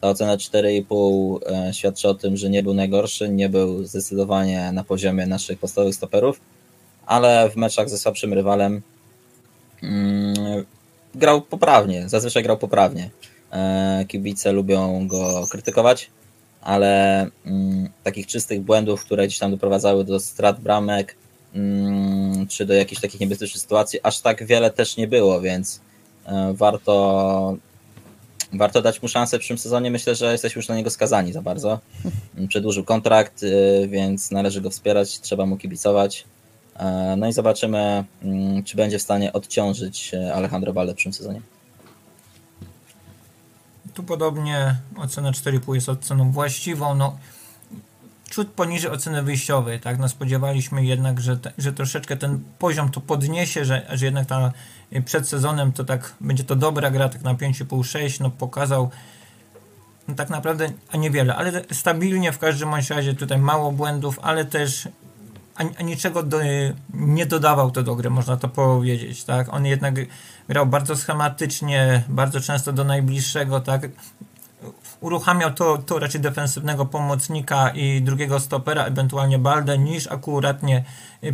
Ta ocena 4,5 e, świadczy o tym, że nie był najgorszy, nie był zdecydowanie na poziomie naszych podstawowych stoperów, ale w meczach ze słabszym rywalem mm, grał poprawnie, zazwyczaj grał poprawnie. E, kibice lubią go krytykować, ale mm, takich czystych błędów, które gdzieś tam doprowadzały do strat bramek, mm, czy do jakichś takich niebezpiecznych sytuacji, aż tak wiele też nie było, więc e, warto, warto dać mu szansę w przyszłym sezonie. Myślę, że jesteśmy już na niego skazani za bardzo. [LAUGHS] Przedłużył kontrakt, y, więc należy go wspierać, trzeba mu kibicować. E, no i zobaczymy, mm, czy będzie w stanie odciążyć Alejandro Balde w przyszłym sezonie. Tu podobnie ocena 4,5 jest oceną właściwą. No, ciut poniżej oceny wyjściowej, tak? No spodziewaliśmy jednak, że, te, że troszeczkę ten poziom to podniesie, że, że jednak ta, przed sezonem to tak będzie to dobra gra, tak na 5,5-6, no pokazał no tak naprawdę a niewiele, ale stabilnie w każdym razie tutaj mało błędów, ale też a, niczego do, nie dodawał to do gry, można to powiedzieć, tak? On jednak grał bardzo schematycznie, bardzo często do najbliższego, tak? Uruchamiał to, to raczej defensywnego pomocnika i drugiego stopera, ewentualnie Baldę, niż akuratnie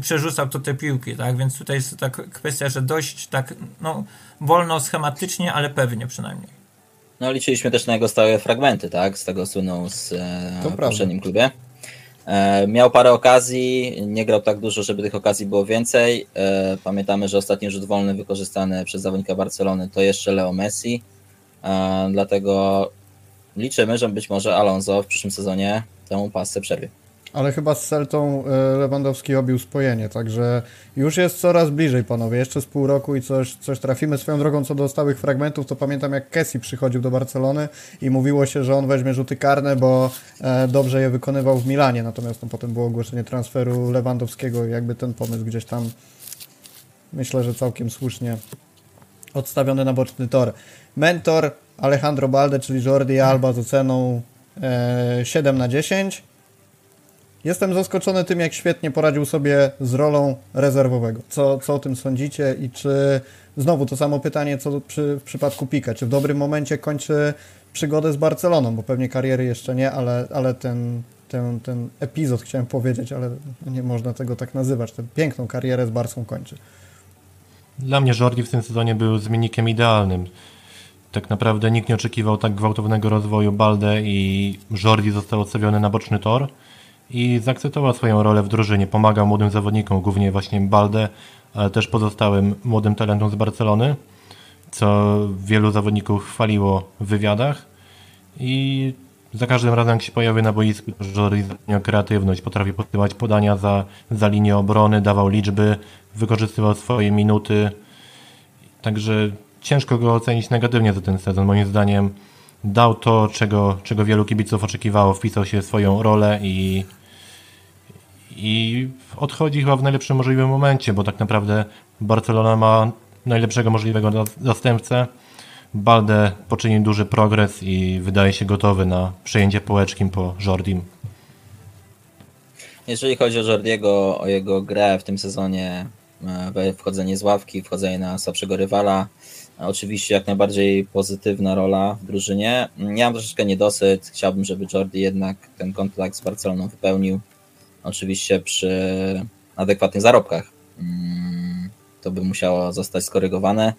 przerzucał to te piłki, tak? Więc tutaj jest tak kwestia, że dość tak, no, wolno, schematycznie, ale pewnie przynajmniej. No liczyliśmy też na jego stałe fragmenty, tak? Z tego słynął z e, poprzednim klubie. E, miał parę okazji, nie grał tak dużo, żeby tych okazji było więcej. E, pamiętamy, że ostatni rzut wolny wykorzystany przez zawodnika Barcelony to jeszcze Leo Messi. E, dlatego liczymy, że być może Alonso w przyszłym sezonie temu pasę przerwie. Ale chyba z Celtą Lewandowski obił spojenie, także już jest coraz bliżej, panowie. Jeszcze z pół roku i coś, coś trafimy. Swoją drogą co do stałych fragmentów, to pamiętam jak Kessi przychodził do Barcelony i mówiło się, że on weźmie rzuty karne, bo dobrze je wykonywał w Milanie. Natomiast no, potem było ogłoszenie transferu Lewandowskiego i jakby ten pomysł gdzieś tam myślę, że całkiem słusznie odstawiony na boczny tor. Mentor Alejandro Balde, czyli Jordi Alba z oceną 7 na 10. Jestem zaskoczony tym, jak świetnie poradził sobie z rolą rezerwowego. Co, co o tym sądzicie i czy znowu to samo pytanie, co przy, w przypadku Pika, czy w dobrym momencie kończy przygodę z Barceloną, bo pewnie kariery jeszcze nie, ale, ale ten, ten, ten epizod chciałem powiedzieć, ale nie można tego tak nazywać, tę piękną karierę z Barcą kończy. Dla mnie Jordi w tym sezonie był zmiennikiem idealnym. Tak naprawdę nikt nie oczekiwał tak gwałtownego rozwoju Balde i Jordi został odstawiony na boczny tor i zaakceptował swoją rolę w drużynie. Pomagał młodym zawodnikom, głównie właśnie Balde, ale też pozostałym młodym talentom z Barcelony, co wielu zawodników chwaliło w wywiadach. I za każdym razem, jak się pojawił na boisku, Jordi miał kreatywność, potrafił podsyłać podania za, za linię obrony, dawał liczby, wykorzystywał swoje minuty. Także ciężko go ocenić negatywnie za ten sezon. Moim zdaniem dał to, czego, czego wielu kibiców oczekiwało, wpisał się w swoją rolę i i odchodzi chyba w najlepszym możliwym momencie, bo tak naprawdę Barcelona ma najlepszego możliwego zastępcę. Balde poczynił duży progres i wydaje się gotowy na przejęcie połeczkim po Jordim. Jeżeli chodzi o Jordiego, o jego grę w tym sezonie, e, wchodzenie z ławki, wchodzenie na słabszego rywala, oczywiście jak najbardziej pozytywna rola w drużynie. Ja mam troszeczkę niedosyt, chciałbym, żeby Jordi jednak ten kontrakt z Barceloną wypełnił. Oczywiście przy adekwatnych zarobkach. Mm, to by musiało zostać skorygowane.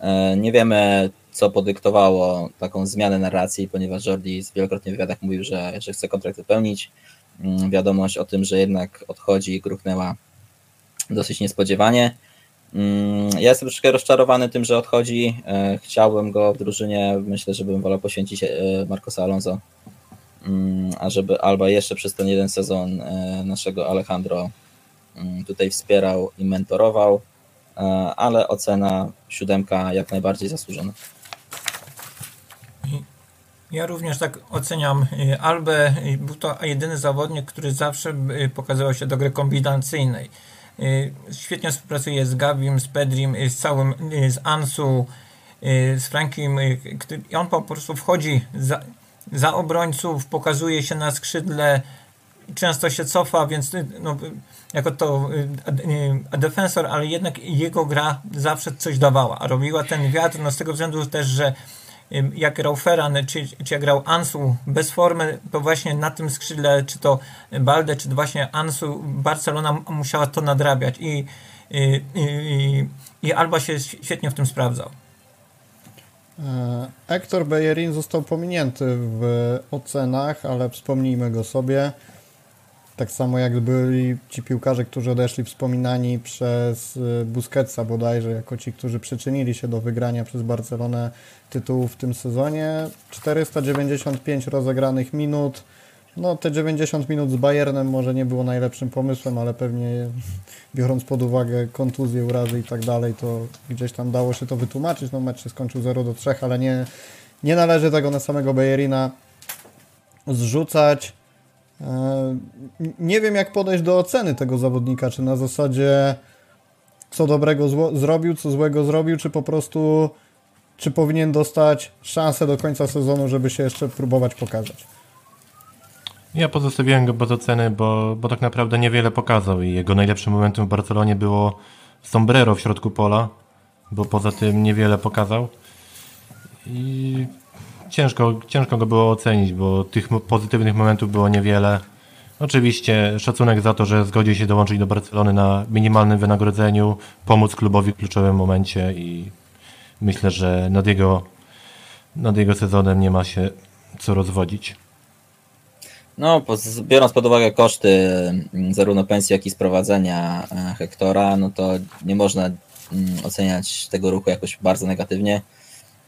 E, nie wiemy, co podyktowało taką zmianę narracji, ponieważ Jordi wielokrotnie w wywiadach mówił, że, że chce kontrakt wypełnić. Mm, wiadomość o tym, że jednak odchodzi, gruchnęła dosyć niespodziewanie. Mm, ja jestem troszkę rozczarowany tym, że odchodzi. E, chciałbym go w drużynie. Myślę, że bym wolał poświęcić e, Marcosa Alonso. Mm, a żeby Alba jeszcze przez ten jeden sezon e, naszego Alejandro tutaj wspierał i mentorował, ale ocena siódemka jak najbardziej zasłużona. Ja również tak oceniam Albę. Był to jedyny zawodnik, który zawsze pokazywał się do gry kombinacyjnej świetnie współpracuje z Gabim, z Pedrim, z całym, z Ansu, z Frankiem. On po prostu wchodzi za, obrońców, pokazuje się na skrzydle, często się cofa, więc no, jako to a, defensor, ale jednak jego gra zawsze coś dawała. A robiła ten wiatr no, z tego względu też, że jak grał Ferran, czy, czy jak grał Ansu bez formy, to właśnie na tym skrzydle, czy to Balde, czy właśnie Ansu, Barcelona musiała to nadrabiać i, i, i, i Alba się świetnie w tym sprawdzał. E, Hector Bellerin został pominięty w ocenach, ale wspomnijmy go sobie. Tak samo jak byli ci piłkarze, którzy odeszli wspominani przez y, Busquetsa bodajże, jako ci, którzy przyczynili się do wygrania przez Barcelonę tytułu w tym sezonie. 495 rozegranych minut. No te 90 minut z Bayernem może nie było najlepszym pomysłem, ale pewnie biorąc pod uwagę kontuzje, urazy i tak dalej, to gdzieś tam dało się to wytłumaczyć. No mecz się skończył 0 do 3, ale nie, nie należy tego na samego Bayerina zrzucać. E, nie wiem, jak podejść do oceny tego zawodnika. Czy na zasadzie co dobrego zrobił, co złego zrobił, czy po prostu czy powinien dostać szansę do końca sezonu, żeby się jeszcze próbować pokazać? Ja pozostawiłem go bez oceny, bo, bo tak naprawdę niewiele pokazał i jego najlepszym momentem w Barcelonie było sombrero w środku pola, bo poza tym niewiele pokazał. I ciężko, ciężko go było ocenić, bo tych pozytywnych momentów było niewiele. Oczywiście szacunek za to, że zgodził się dołączyć do Barcelony na minimalnym wynagrodzeniu, pomóc klubowi w kluczowym momencie i myślę, że nad jego, nad jego sezonem nie ma się co rozwodzić. No, biorąc pod uwagę koszty mm, zarówno pensji, jak i sprowadzenia e, Hektora, no to nie można mm, oceniać tego ruchu jakoś bardzo negatywnie.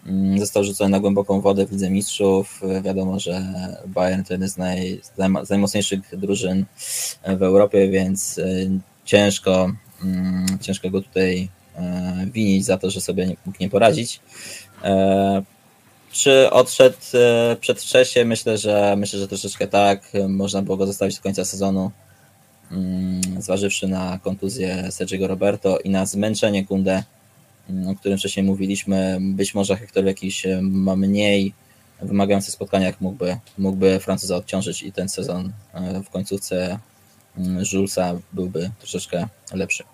Mm, został rzucony na głęboką wodę w Lidze Mistrzów. Wiadomo, że Bayern to jeden z, naj, z najmocniejszych drużyn w Europie, więc e, ciężko, ciężko go tutaj e, winić za to, że sobie mógł nie poradzić. E, czy odszedł przedwcześnie? Myślę, że myślę, że troszeczkę tak. Można było go zostawić do końca sezonu, mm, zważywszy na kontuzję Sergiego Roberto i na zmęczenie Kunde o którym wcześniej mówiliśmy. Być może Hector jakiś e, ma mniej wymagające spotkania, jak mógłby, mógłby Francuza odciążyć i ten sezon e, w końcówce mm, Julesa byłby troszeczkę lepszy.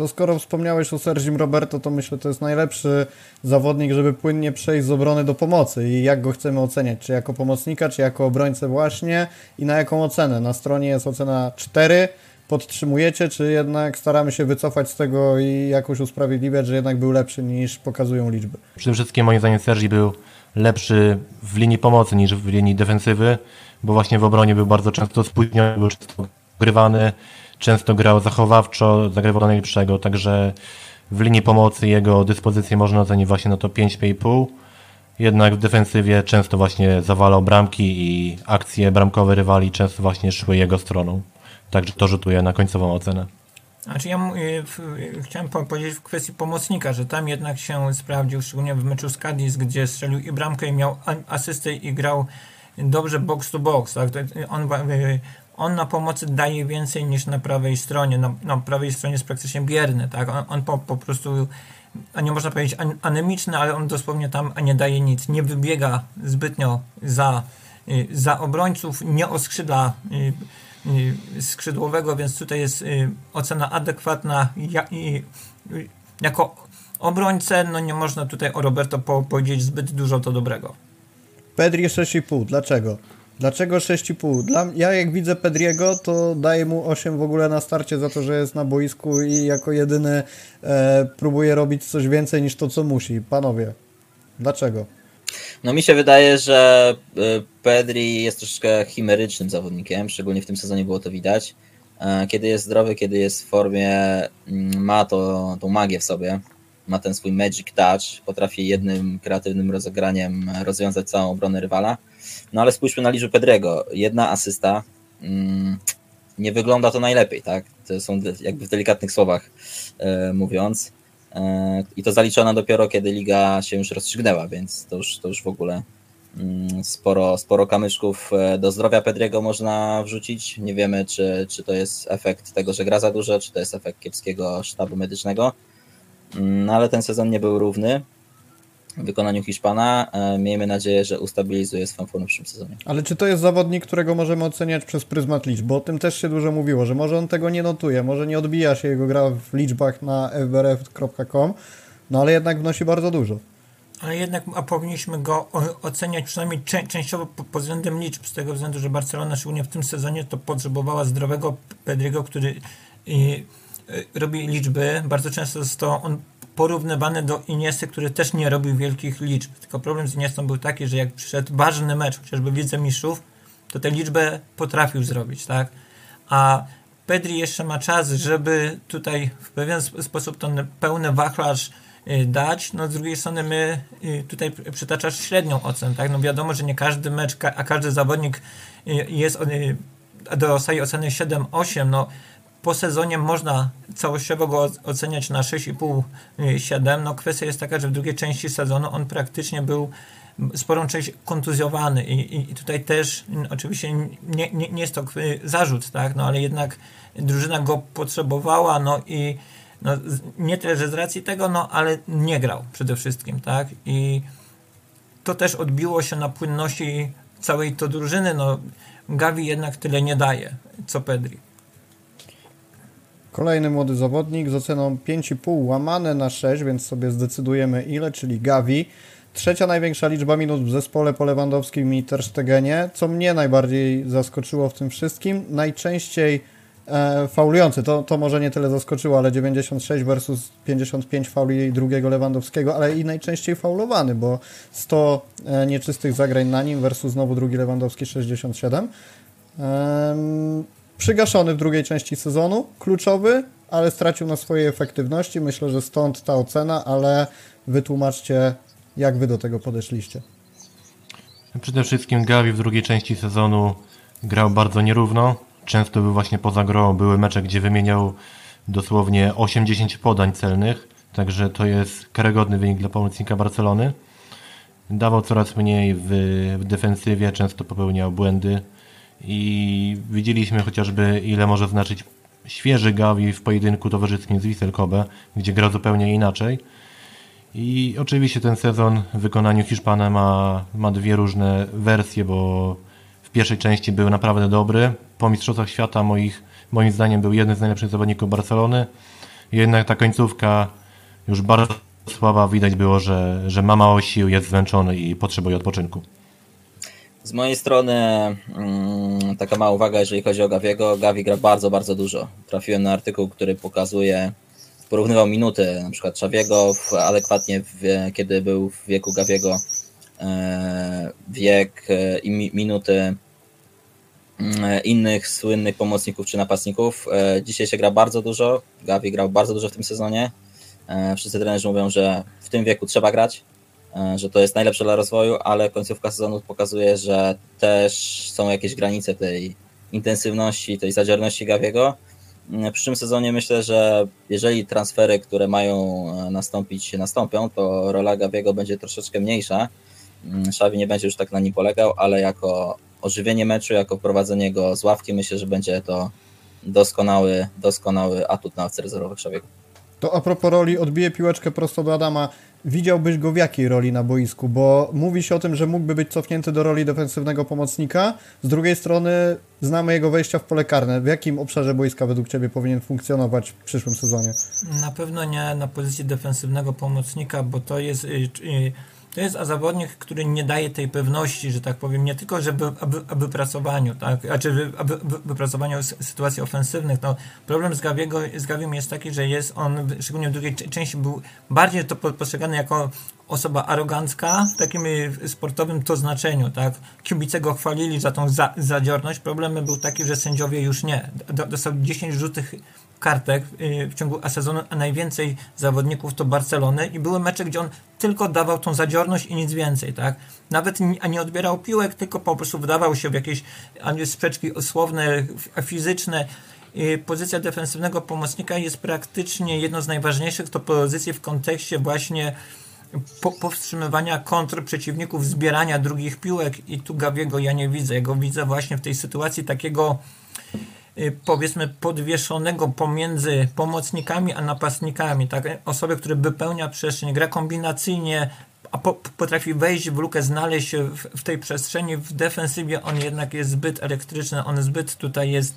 To skoro wspomniałeś o Sergim Roberto, to myślę, to jest najlepszy zawodnik, żeby płynnie przejść z obrony do pomocy. I jak go chcemy oceniać, czy jako pomocnika, czy jako obrońcę właśnie? I na jaką ocenę. Na stronie jest ocena 4, podtrzymujecie, czy jednak staramy się wycofać z tego i jakoś usprawiedliwiać, że jednak był lepszy niż pokazują liczby? Przede wszystkim moim zdaniem Sergi był lepszy w linii pomocy niż w linii defensywy, bo właśnie w obronie był bardzo często spóźniony, był często grywany, często grał zachowawczo, zagrywał najlepszego, także w linii pomocy jego dyspozycję można ocenić właśnie na to 5,5. Jednak w defensywie często właśnie zawalał bramki i akcje bramkowe rywali często właśnie szły jego stroną. Także to rzutuje na końcową ocenę. Znaczy ja y, chciałem powiedzieć w kwestii pomocnika, że tam jednak się sprawdził, szczególnie w meczu z Cadiz, gdzie strzelił i bramkę i miał asystę i grał dobrze box to box. Tak? On, y, on na pomocy daje więcej niż na prawej stronie. Na, na prawej stronie jest praktycznie bierny, tak? On, on po, po prostu, a nie można powiedzieć an, anemiczny, ale on dosłownie tam nie daje nic. Nie wybiega zbytnio za, y, za obrońców, nie oskrzydla y, y, skrzydłowego, więc tutaj jest ocena adekwatna. Ja, jako obrońcę, no nie można tutaj o Roberto po, powiedzieć zbyt dużo to dobrego. Pedri 6,5. Dlaczego? Dlaczego 6,5? Dla, ja jak widzę Pedriego, to daję mu 8 w ogóle na starcie za to, że jest na boisku i jako jedyny e, próbuje robić coś więcej niż to, co musi. Panowie, dlaczego? No mi się wydaje, że y, Pedri jest troszeczkę chimerycznym zawodnikiem, szczególnie w tym sezonie było to widać. E, Kiedy jest zdrowy, kiedy jest w formie, mm, ma to, tą magię w sobie, ma ten swój magic touch, potrafi jednym kreatywnym rozegraniem rozwiązać całą obronę rywala. No ale spójrzmy na liczbę Pedrego. Jedna asysta, mm, nie wygląda to najlepiej, tak? To są jakby w delikatnych słowach e, mówiąc. E, I to zaliczona dopiero, kiedy liga się już rozstrzygnęła, więc to już, to już w ogóle mm, sporo, sporo kamyczków e, do zdrowia Pedriego można wrzucić. Nie wiemy, czy, czy to jest efekt tego, że gra za dużo, czy to jest efekt kiepskiego sztabu medycznego. Mm, No ale ten sezon nie był równy w wykonaniu Hiszpana. E, Miejmy nadzieję, że ustabilizuje swoją formę w przyszłym sezonie. Ale czy to jest zawodnik, którego możemy oceniać przez pryzmat liczb? Bo o tym też się dużo mówiło, że może on tego nie notuje, może nie odbija się jego gra w liczbach na fbrf.com, no ale jednak wnosi bardzo dużo. Ale jednak a powinniśmy go oceniać przynajmniej czę- częściowo po- pod względem liczb, z tego względu, że Barcelona szczególnie w tym sezonie to potrzebowała zdrowego Pedriego, który y, robi liczby. Bardzo często jest to on porównywany do Iniesty, który też nie robił wielkich liczb. Tylko problem z Iniestą był taki, że jak przyszedł ważny mecz, chociażby w Lidze Mistrzów, to tę liczbę potrafił zrobić, tak? A Pedri jeszcze ma czas, żeby tutaj w pewien sp- sposób ten pełny wachlarz y, dać. No z drugiej strony my y, tutaj przytaczasz średnią ocenę, tak? No wiadomo, że nie każdy mecz, a każdy zawodnik y, jest dostaje oceny 7-8, no po sezonie można całościowo go oceniać na 6,5-7. No kwestia jest taka, że w drugiej części sezonu on praktycznie był sporą część kontuzjowany i, i, tutaj też oczywiście nie, nie, nie jest to zarzut, tak, no ale jednak drużyna go potrzebowała, no i no, nie tyle, że z racji tego, no ale nie grał przede wszystkim, tak, i to też odbiło się na płynności całej to drużyny, no Gavi jednak tyle nie daje, co Pedri. Kolejny młody zawodnik z oceną 5,5 łamane na 6, więc sobie zdecydujemy ile, czyli Gavi. Trzecia największa liczba minut w zespole po Lewandowskim i Ter Stegenie. Co mnie najbardziej zaskoczyło w tym wszystkim, najczęściej e, faulujący. To, to może nie tyle zaskoczyło, ale 96 versus 55 fauli drugiego Lewandowskiego, ale i najczęściej faulowany, bo 100 e, nieczystych zagrań na nim versus znowu drugi Lewandowski 67. Em, przygaszony w drugiej części sezonu, kluczowy, ale stracił na swojej efektywności. Myślę, że stąd ta ocena, ale wytłumaczcie, jak wy do tego podeszliście. Przede wszystkim Gavi w drugiej części sezonu grał bardzo nierówno. Często był właśnie poza grą. Były mecze, gdzie wymieniał dosłownie 8-10 podań celnych. Także to jest karygodny wynik dla pomocnika Barcelony. Dawał coraz mniej w, w defensywie, często popełniał błędy. I widzieliśmy chociażby, ile może znaczyć świeży Gavi w pojedynku towarzyskim z Wisel gdzie gra zupełnie inaczej. I oczywiście ten sezon w wykonaniu Hiszpana ma, ma dwie różne wersje, bo w pierwszej części był naprawdę dobry. Po Mistrzostwach Świata moich, moim zdaniem był jeden z najlepszych zawodników Barcelony. Jednak ta końcówka już bardzo słaba. Widać było, że, że ma mało sił, jest zmęczony i potrzebuje odpoczynku. Z mojej strony mm, taka mała uwaga, jeżeli chodzi o Gaviego. Gavi gra bardzo, bardzo dużo. Trafiłem na artykuł, który pokazuje, porównywał minuty, na przykład Czawiego adekwatnie, w, kiedy był w wieku Gaviego, e, wiek e, i mi, minuty mm, innych słynnych pomocników czy napastników. E, dzisiaj się gra bardzo dużo. Gavi grał bardzo dużo w tym sezonie. E, wszyscy trenerzy mówią, że w tym wieku trzeba grać, e, że to jest najlepsze dla rozwoju, ale końcówka sezonu pokazuje, że też są jakieś granice tej intensywności, tej zadziorności Gaviego. W przyszłym sezonie myślę, że jeżeli transfery, które mają e, nastąpić, nastąpią, to rola Gaviego będzie troszeczkę mniejsza. Xavi nie będzie już tak na nim polegał, ale jako ożywienie meczu, jako wprowadzenie go z ławki. Myślę, że będzie to doskonały, doskonały atut na ławce rezerwowych Szawiego. To a propos roli, odbiję piłeczkę prosto do Adama. Widziałbyś go w jakiej roli na boisku? Bo mówi się o tym, że mógłby być cofnięty do roli defensywnego pomocnika. Z drugiej strony znamy jego wejścia w pole karne. W jakim obszarze boiska według Ciebie powinien funkcjonować w przyszłym sezonie? Na pewno nie na pozycji defensywnego pomocnika, bo to jest, y, y, to jest zawodnik, który nie daje tej pewności, że tak powiem, nie tylko żeby aby, wypracowaniu, tak, znaczy aby, aby wypracowaniu sytuacji ofensywnych. No, problem z, Gawiego, z Gawiem jest taki, że jest on, szczególnie w drugiej części, był bardziej to postrzegany jako osoba arogancka w takim y, sportowym to znaczeniu, tak. Kibice go chwalili za tą za, zadziorność. Problemem był taki, że sędziowie już nie. Dostał 10 rzutych kartek y, w ciągu sezonu, a najwięcej zawodników to Barcelony i były mecze, gdzie on tylko dawał tą zadziorność i nic więcej, tak? Nawet nie, nie odbierał piłek, tylko po prostu wdawał się w jakieś sprzeczki słowne, fizyczne. Y, pozycja defensywnego pomocnika jest praktycznie jedną z najważniejszych to pozycji w kontekście właśnie po, powstrzymywania kontr przeciwników, zbierania drugich piłek i tu Gawiego ja nie widzę. Ja go widzę właśnie w tej sytuacji takiego powiedzmy podwieszonego pomiędzy pomocnikami a napastnikami, tak? Osoby, które wypełnia przestrzeń, gra kombinacyjnie, a po, potrafi wejść w lukę, znaleźć się w, w, tej przestrzeni. W defensywie on jednak jest zbyt elektryczny, on zbyt tutaj jest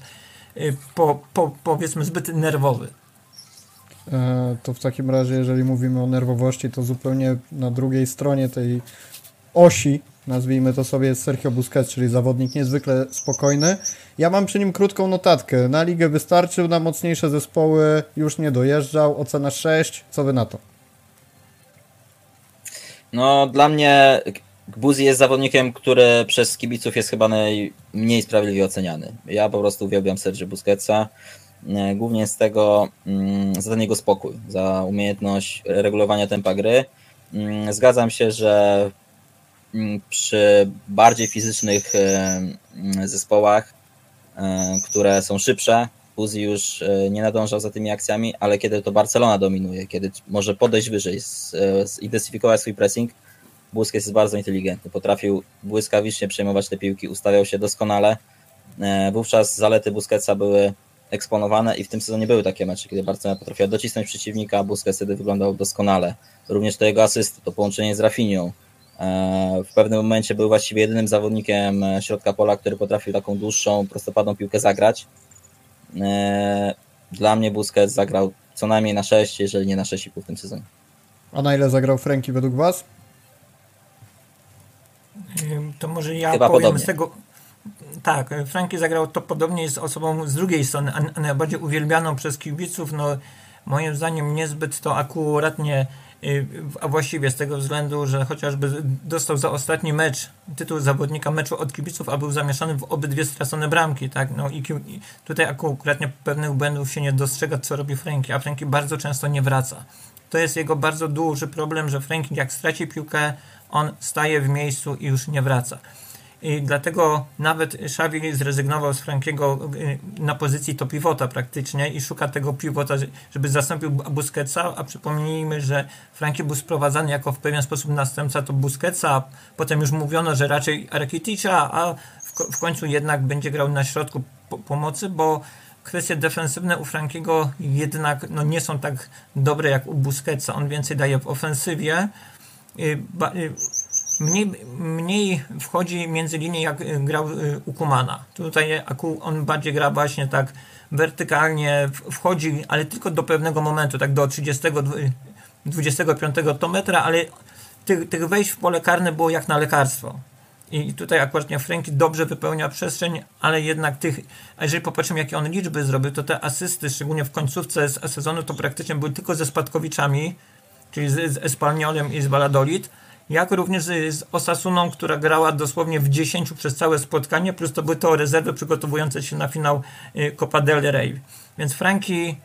y, po, po, powiedzmy zbyt nerwowy. E, to w takim razie, jeżeli mówimy o nerwowości, to zupełnie na drugiej stronie tej osi nazwijmy to sobie Sergio Busquets, czyli zawodnik niezwykle spokojny. Ja mam przy nim krótką notatkę. Na ligę wystarczył, na mocniejsze zespoły już nie dojeżdżał. Ocena 6. Co wy na to? No, dla mnie Buzi jest zawodnikiem, który przez kibiców jest chyba najmniej sprawiedliwie oceniany. Ja po prostu uwielbiam Sergio Busquetsa. E, głównie z tego, mm, za ten jego spokój, za umiejętność regulowania tempa gry. Mm, zgadzam się, że przy bardziej fizycznych e, mm, zespołach, e, które są szybsze, Uzi już e, nie nadążał za tymi akcjami, ale kiedy to Barcelona dominuje, kiedy może podejść wyżej, zidentyfikować swój pressing, Busquets jest bardzo inteligentny, potrafił błyskawicznie przejmować te piłki, ustawiał się doskonale. Wówczas zalety Busquetsa były eksponowane i w tym sezonie były takie mecze, kiedy Barcelona potrafiła docisnąć przeciwnika, a Busquets wtedy wyglądał doskonale. Również to jego asysty, to połączenie z Rafinią, E, w pewnym momencie był właściwie jedynym zawodnikiem e, środka pola, który potrafił taką dłuższą, prostopadłą piłkę zagrać. E, dla mnie Busquets zagrał co najmniej na 6, jeżeli nie na 6,5 w tym sezonie. A na ile zagrał Franki według Was? To może ja Chyba powiem podobnie. z tego. Tak, Franki zagrał to podobnie jest osobą z drugiej strony, a najbardziej uwielbianą przez kibiców. No, moim zdaniem niezbyt to akuratnie a właściwie z tego względu, że chociażby dostał za ostatni mecz tytuł zawodnika meczu od kibiców, a był zamieszany w obydwie stracone bramki, tak, no i tutaj akuratnie pewnych błędów się nie dostrzega, co robi Franki, a Franki bardzo często nie wraca. To jest jego bardzo duży problem, że Franki jak straci piłkę, on staje w miejscu i już nie wraca. I dlatego nawet Xavi zrezygnował z Frankiego y, na pozycji to pivota praktycznie i szuka tego pivota, żeby zastąpił Busquetsa, a przypomnijmy, że Franki był sprowadzany jako w pewien sposób następca to Busquetsa, potem już mówiono, że raczej Rakiticza, a w końcu jednak będzie grał na środku pomocy, bo kwestie defensywne u Frankiego jednak no, nie są tak dobre jak u Busquetsa. On więcej daje w ofensywie. Mniej, mniej wchodzi między linie jak grał y, u Kumana. Tutaj on bardziej gra właśnie tak wertykalnie, wchodzi, ale tylko do pewnego momentu, tak do 30, 25 to metra, ale tych, tych wejść w pole karne było jak na lekarstwo. I tutaj akurat Franki dobrze wypełnia przestrzeń, ale jednak tych, jeżeli popatrzymy jakie on liczby zrobił, to te asysty, szczególnie w końcówce sezonu, to praktycznie były tylko ze spadkowiczami, czyli z, z i z Valladolid jak również z Osasuną, która grała dosłownie w 10 przez całe spotkanie, plus to były to rezerwy przygotowujące się na finał y, Copa del Rey. Więc Franki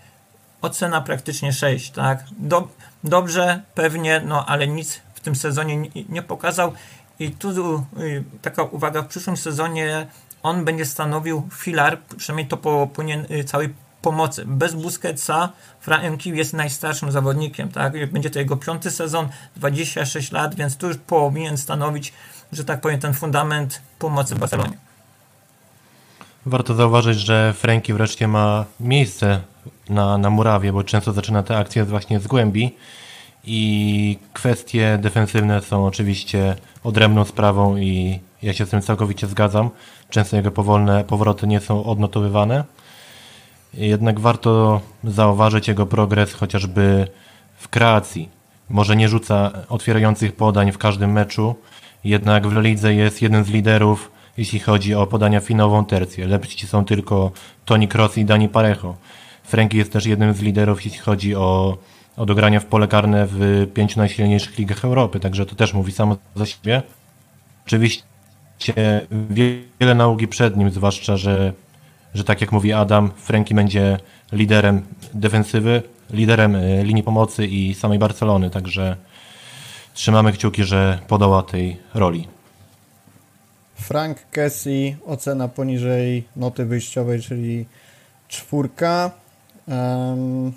ocena praktycznie 6, tak? Do, dobrze, pewnie, no ale nic w tym sezonie nie, pokazał. I tu y, taka uwaga, w przyszłym sezonie on będzie stanowił filar, przynajmniej to po, powinien y, całej pomocy. Bez Busquetsa Franki jest najstarszym zawodnikiem, tak? Będzie to jego piąty sezon, 26 lat, więc tu już powinien stanowić, że tak powiem, ten fundament pomocy Barcelonie. Warto zauważyć, że Franki wreszcie ma miejsce na, na murawie, bo często zaczyna te akcje właśnie z głębi i kwestie defensywne są oczywiście odrębną sprawą i ja się z tym całkowicie zgadzam. Często jego powolne powroty nie są odnotowywane. Jednak warto zauważyć jego progres chociażby w kreacji. Może nie rzuca otwierających podań w każdym meczu, jednak w lidze jest jeden z liderów, jeśli chodzi o podania finową tercję. Lepsi są tylko Toni Kroos i Dani Parejo. Frankie jest też jednym z liderów, jeśli chodzi o, o dogrania w pole karne w pięciu najsilniejszych ligach Europy, także to też mówi samo za siebie. Oczywiście wiele nauki przed nim, zwłaszcza, że, że tak jak mówi Adam, Frankie będzie liderem defensywy, liderem e, linii pomocy i samej Barcelony, także trzymamy kciuki, że podoła tej roli. Frank Kessie, ocena poniżej noty wyjściowej, czyli czwórka. Um,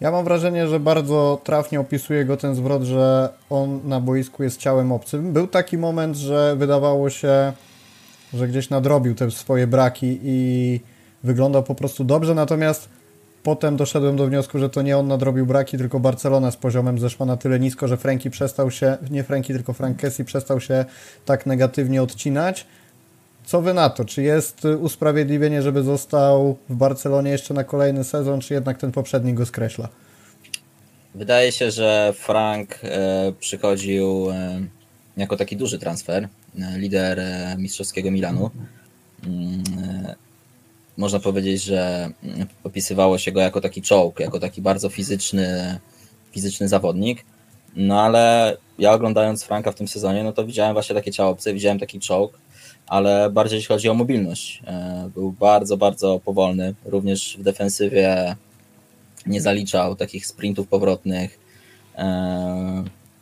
ja mam wrażenie, że bardzo trafnie opisuje go ten zwrot, że on na boisku jest ciałem obcym. Był taki moment, że wydawało się, że gdzieś nadrobił te swoje braki i wyglądał po prostu dobrze, natomiast potem doszedłem do wniosku, że to nie on nadrobił braki, tylko Barcelona z poziomem zeszła na tyle nisko, że Franki przestał się, nie Franki, tylko Frank Kessie przestał się tak negatywnie odcinać. Co wy na to? Czy jest usprawiedliwienie, żeby został w Barcelonie jeszcze na kolejny sezon, czy jednak ten poprzedni go skreśla? Wydaje się, że Frank e, przychodził e, jako taki duży transfer, e, lider e, mistrzowskiego Milanu. Mm, e, można powiedzieć, że mm, opisywało się go jako taki czołg, jako taki bardzo fizyczny, fizyczny zawodnik. No ale ja oglądając Franka w tym sezonie, no to widziałem właśnie takie ciało obce, widziałem taki czołg, ale bardziej jeśli chodzi o mobilność. Był bardzo, bardzo powolny. Również w defensywie nie zaliczał takich sprintów powrotnych.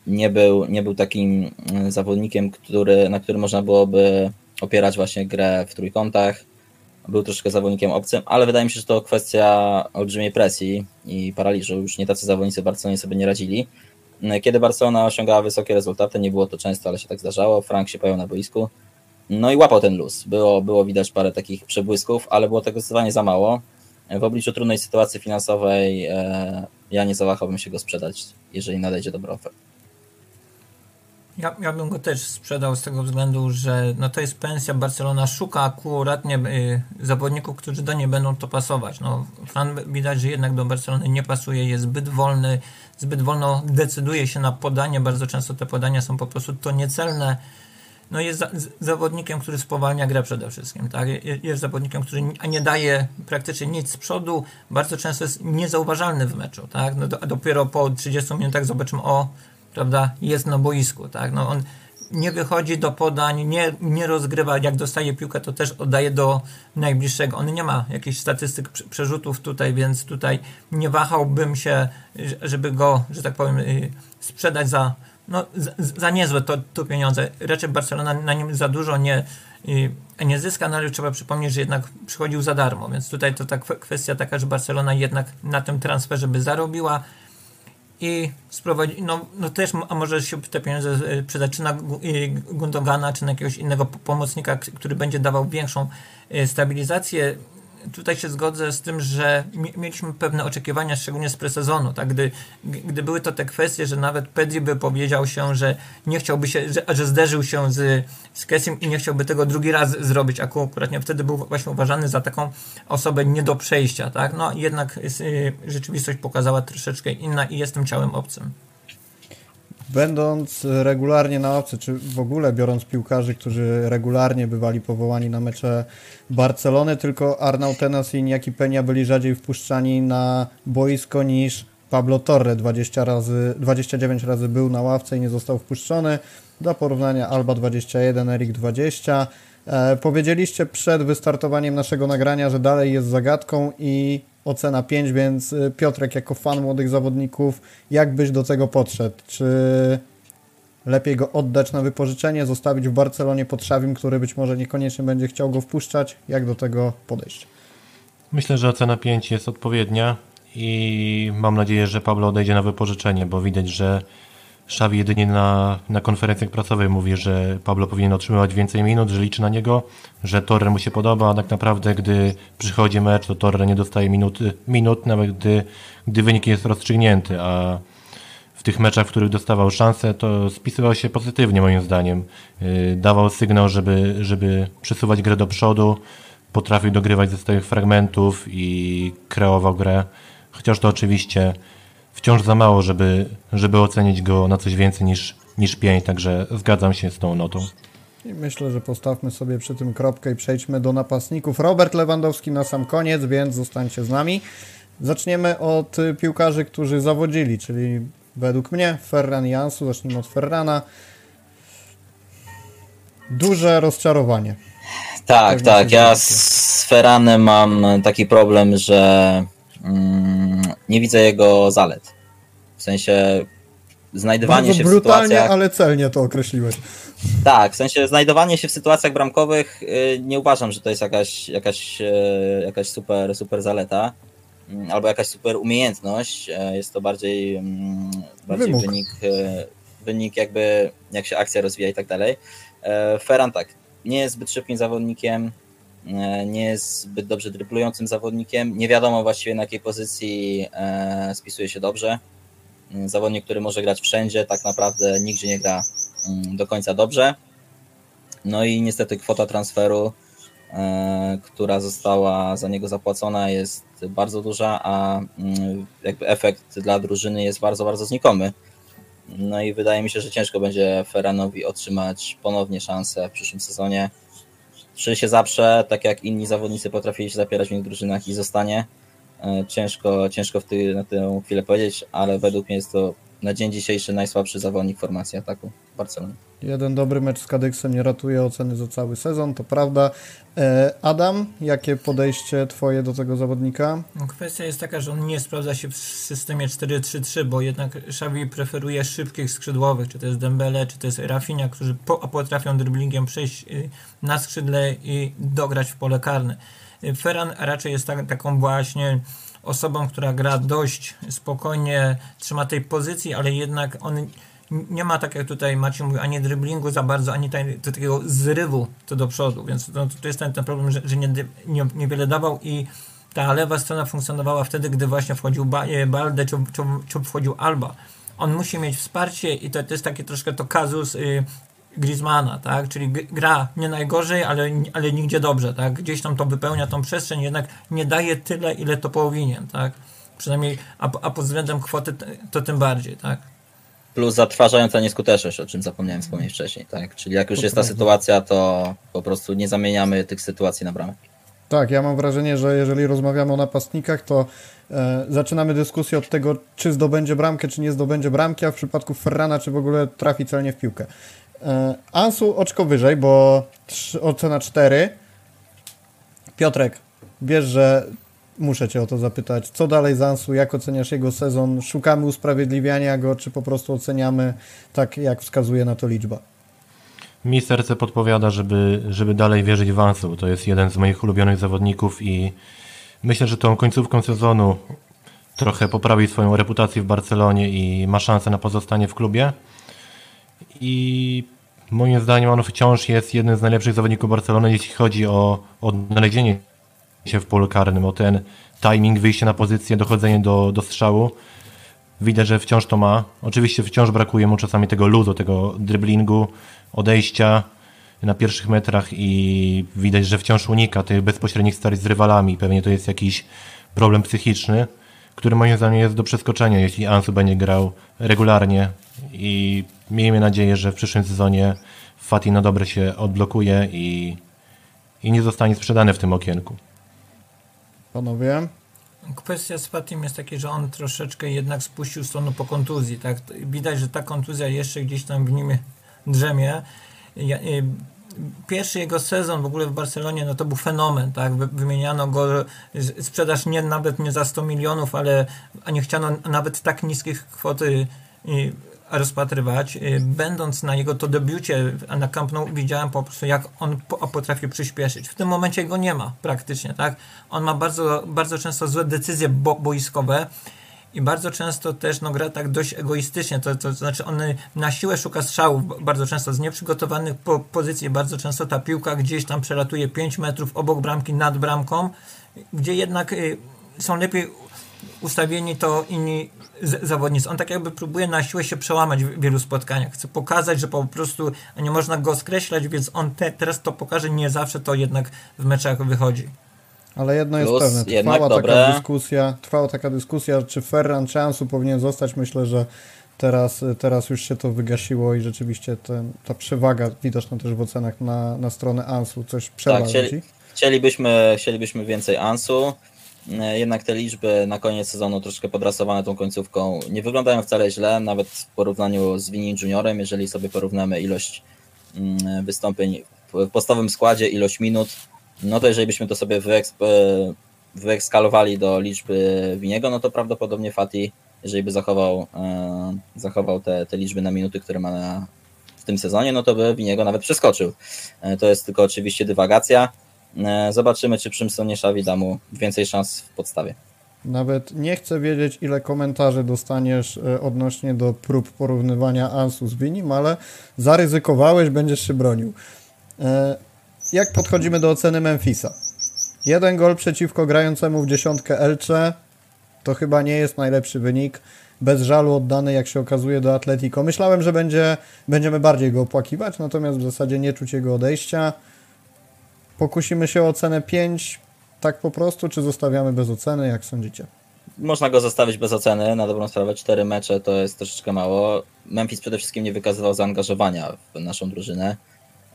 Nie był, nie był takim mm, zawodnikiem, który, na którym można byłoby opierać właśnie grę w trójkątach. Był troszkę zawodnikiem obcym, ale wydaje mi się, że to kwestia olbrzymiej presji i paraliżu. Już nie tacy zawodnicy w Barcelonie sobie nie radzili. Kiedy Barcelona osiągała wysokie rezultaty, nie było to często, ale się tak zdarzało, Frank się pojawił na boisku, no i łapał ten luz. Było, było widać parę takich przebłysków, ale było tego zdecydowanie za mało. W obliczu trudnej sytuacji finansowej e, ja nie zawahałbym się go sprzedać, jeżeli nadejdzie dobra oferta. Ja, ja bym go też sprzedał z tego względu, że no to jest pensja. Barcelona szuka akuratnie y, zawodników, którzy do niej będą to pasować. No, Fran widać, że jednak do Barcelony nie pasuje, jest zbyt wolny, zbyt wolno decyduje się na podanie. Bardzo często te podania są po prostu to niecelne. No jest za, z, zawodnikiem, który spowalnia grę przede wszystkim. Tak? Jest, jest zawodnikiem, który nie daje praktycznie nic z przodu. Bardzo często jest niezauważalny w meczu. Tak? No do, a dopiero po 30 minutach zobaczymy, o prawda, jest na boisku, tak, no on nie wychodzi do podań, nie, nie rozgrywa, jak dostaje piłkę, to też oddaje do najbliższego. On nie ma jakichś statystyk przerzutów tutaj, więc tutaj nie wahałbym się, żeby go, że tak powiem, y, sprzedać za, no, za niezłe to, to pieniądze. Raczej Barcelona na nim za dużo nie, y, nie zyska, no ale trzeba przypomnieć, że jednak przychodził za darmo, więc tutaj to ta kwestia taka, że Barcelona jednak na tym transferze by zarobiła, i sprowadzić, no, no też, a może się te pieniądze e, przydać czy na Gundogana, czy na jakiegoś innego pomocnika, który będzie dawał większą e, stabilizację tutaj się zgodzę z tym, że mieliśmy pewne oczekiwania, szczególnie z presezonu, tak? Gdy, gdy były to te kwestie, że nawet Pedri by powiedział się, że nie chciałby się, że, że zderzył się z, z Kessim i nie chciałby tego drugi raz zrobić, akurat nie wtedy był właśnie uważany za taką osobę nie do przejścia, tak? No jednak jest, y, rzeczywistość pokazała troszeczkę inna i jestem ciałem obcym. Będąc regularnie na ławce, czy w ogóle biorąc piłkarzy, którzy regularnie bywali powołani na mecze Barcelony, tylko Arnautenas i Niaki Peña byli rzadziej wpuszczani na boisko niż Pablo Torre. 20 razy, 29 razy był na ławce i nie został wpuszczony. Dla porównania Alba 21, Erik 20. E, powiedzieliście przed wystartowaniem naszego nagrania, że dalej jest zagadką i ocena 5, więc y, Piotrek jako fan młodych zawodników, jak byś do tego podszedł? Czy lepiej go oddać na wypożyczenie, zostawić w Barcelonie pod Szawim, który być może niekoniecznie będzie chciał go wpuszczać? Jak do tego podejść? Myślę, że ocena 5 jest odpowiednia i mam nadzieję, że Pablo odejdzie na wypożyczenie, bo widać, że Szawi jedynie na, na konferencjach prasowych mówi, że Pablo powinien otrzymywać więcej minut, że liczy na niego, że Torre mu się podoba, a tak naprawdę gdy przychodzi mecz, to Torre nie dostaje minut, minut nawet gdy, gdy wynik jest rozstrzygnięty, a w tych meczach, w których dostawał szansę, to spisywał się pozytywnie moim zdaniem. Yy, Dawał sygnał, żeby, żeby przesuwać grę do przodu, potrafił dogrywać ze stałych fragmentów i kreował grę, chociaż to oczywiście wciąż za mało, żeby, żeby ocenić go na coś więcej niż, niż 5, także zgadzam się z tą notą. I myślę, że postawmy sobie przy tym kropkę i przejdźmy do napastników. Robert Lewandowski na sam koniec, więc zostańcie z nami. Zaczniemy od piłkarzy, którzy zawodzili, czyli według mnie Ferran i Jansu. Zacznijmy od Ferrana. Duże rozczarowanie. Tak, tak. Ja z Feranem mam taki problem, że mm, nie widzę jego zalet. W sensie znajdowanie Bardzo się w brutalnie, sytuacjach. ale celnie to określiłeś. Tak, w sensie znajdowanie się w sytuacjach bramkowych y, nie uważam, że to jest jakaś, jakaś, e, jakaś super, super zaleta mm, albo jakaś super umiejętność. E, Jest to bardziej, mm, bardziej Wymóg. wynik, wynik jakby jak się akcja rozwija i tak dalej. Ferran tak, nie jest zbyt szybkim zawodnikiem, nie jest zbyt dobrze dryblującym zawodnikiem. Nie wiadomo właściwie na jakiej pozycji e, spisuje się dobrze. Mm, Zawodnik, który może grać wszędzie, tak naprawdę nigdzie nie gra mm, do końca dobrze. No i niestety kwota transferu, e, która została za niego zapłacona, jest bardzo duża, a mm, jakby efekt dla drużyny jest bardzo, bardzo znikomy. No i wydaje mi się, że ciężko będzie Ferranowi otrzymać ponownie szansę w przyszłym sezonie. Czy się zaprze, tak jak inni zawodnicy potrafili się zapierać w innych drużynach i zostanie? E, Ciężko, ciężko w ty, na tę chwilę powiedzieć, ale według mnie jest to na dzień dzisiejszy najsłabszy zawodnik formacji ataku Barcelony. Jeden dobry mecz z Kadyksem nie ratuje oceny za cały sezon, to prawda. E, Adam, jakie podejście Twoje do tego zawodnika? No, Kwestia jest taka, że on nie sprawdza się w systemie 4-3-3, bo jednak Xavi preferuje szybkich skrzydłowych, czy to jest Dembele, czy to jest Rafinha, którzy potrafią dribblingiem przejść y, na skrzydle i dograć w pole karne. Y, Ferran raczej jest tak, taką właśnie osobą, która gra dość spokojnie, trzyma tej pozycji, ale jednak on nie ma, tak jak tutaj Maciej mówił, ani driblingu za bardzo, ani taj, takiego zrywu to do przodu, więc to, to jest ten, ten problem, że, że nie, nie, niewiele dawał i ta lewa strona funkcjonowała wtedy, gdy właśnie wchodził e, Balde czy, czy, czy wchodził Alba. On musi mieć wsparcie i to, to jest taki troszkę to kazus y, Griezmana, tak? Czyli gra nie najgorzej, ale, ale nigdzie dobrze, tak? Gdzieś tam to wypełnia tą przestrzeń, jednak nie daje tyle, ile to powinien, tak? Przynajmniej, a, a pod względem kwoty to tym bardziej, tak? Plus zatrważająca nieskuteczność, o czym zapomniałem wspomnieć wcześniej, tak? Czyli jak już To jest ta prawda. sytuacja, to po prostu nie zamieniamy tych sytuacji na bramę. Tak, ja mam wrażenie, że jeżeli rozmawiamy o napastnikach, to e, zaczynamy dyskusję od tego, czy zdobędzie bramkę, czy nie zdobędzie bramki, a w przypadku Ferrana, czy w ogóle trafi celnie w piłkę. E, Ansu oczko wyżej, bo trz- ocena 4. Piotrek, wiesz, że muszę Cię o to zapytać. Co dalej z Ansu? Jak oceniasz jego sezon? Szukamy usprawiedliwiania go, czy po prostu oceniamy tak, jak wskazuje na to liczba? Mi serce podpowiada, żeby, żeby dalej wierzyć w Ansu, to jest jeden z moich ulubionych zawodników i myślę, że tą końcówką sezonu trochę poprawi swoją reputację w Barcelonie i ma szansę na pozostanie w klubie. I moim zdaniem on wciąż jest jednym z najlepszych zawodników Barcelony, jeśli chodzi o odnalezienie się w polu karnym, o ten timing, wyjście na pozycję, dochodzenie do, do strzału. Widać, że wciąż to ma. Oczywiście wciąż brakuje mu czasami tego luzu, tego driblingu, odejścia na pierwszych metrach i widać, że wciąż unika tych bezpośrednich starć z rywalami. Pewnie to jest jakiś problem psychiczny, który moim zdaniem jest do przeskoczenia, jeśli Ansu będzie grał regularnie i miejmy nadzieję, że w przyszłym sezonie Fati na dobre się odblokuje i, i nie zostanie sprzedany w tym okienku. Panowie? Kwestia z Fatim jest taka, że on troszeczkę jednak spuścił stronę po kontuzji. Tak? Widać, że ta kontuzja jeszcze gdzieś tam w nim drzemie. Ja, y, Pierwszy jego sezon w ogóle w Barcelonie no to był fenomen, tak? Wy- Wymieniano go, sprzedaż nie nawet nie za 100 milionów, ale a nie chciano nawet tak niskich kwot y, y, rozpatrywać. Y, Będąc na jego to debiucie na Camp Nou widziałem po prostu jak on po- potrafi przyspieszyć. W tym momencie go nie ma praktycznie, tak? On ma bardzo, bardzo często złe decyzje bo, boiskowe i bardzo często też no, gra tak dość egoistycznie, to, to znaczy on na siłę szuka strzałów, bardzo często z nieprzygotowanych po, pozycji, bardzo często ta piłka gdzieś tam przelatuje 5 metrów obok bramki, nad bramką, gdzie jednak y, są lepiej ustawieni to inni zawodnicy. On tak jakby próbuje na siłę się przełamać w wielu spotkaniach. Chce pokazać, że po prostu nie można go skreślać, więc on te, teraz to pokaże, nie zawsze to jednak w meczach wychodzi. Ale jedno jest Plus pewne, jednak trwała taka dobre. dyskusja, trwała taka dyskusja, czy Ferran czy Ansu powinien zostać. Myślę, że teraz, teraz już się to wygasiło i rzeczywiście ten, ta przewaga widoczna też w ocenach na, na stronę Ansu coś przewala Tak, chcieli, ci. chcielibyśmy, chcielibyśmy więcej Ansu. E, Jednak te liczby na koniec sezonu troszkę podrasowane tą końcówką nie wyglądają wcale źle, nawet w porównaniu z Wini Juniorem, jeżeli sobie porównamy ilość mm, wystąpień w podstawowym składzie, ilość minut, no to jeżeli byśmy to sobie wyeksp, e, wyekskalowali do liczby Winiego, no to prawdopodobnie Fati, jeżeli by zachował, e, zachował te, te liczby na minuty, które ma na, w tym sezonie, no to by Winiego nawet przeskoczył. To jest tylko oczywiście dywagacja. E, Zobaczymy, czy Przymson nie Szawi da mu więcej szans w podstawie. Nawet nie chcę wiedzieć, ile komentarzy dostaniesz e, odnośnie do prób porównywania Ansu z Winim, ale zaryzykowałeś, będziesz się bronił. E, Jak podchodzimy do oceny Memphisa? Jeden gol przeciwko grającemu w dziesiątkę Elcze to chyba nie jest najlepszy wynik. Bez żalu oddany, jak się okazuje, do Atletico. Myślałem, że będzie, będziemy bardziej go opłakiwać, natomiast w zasadzie nie czuć jego odejścia. Pokusimy się o ocenę 5, tak po prostu, czy zostawiamy bez oceny, jak sądzicie? Można go zostawić bez oceny, na dobrą sprawę. Cztery mecze to jest troszeczkę mało. Memphis przede wszystkim nie wykazywał zaangażowania w naszą drużynę.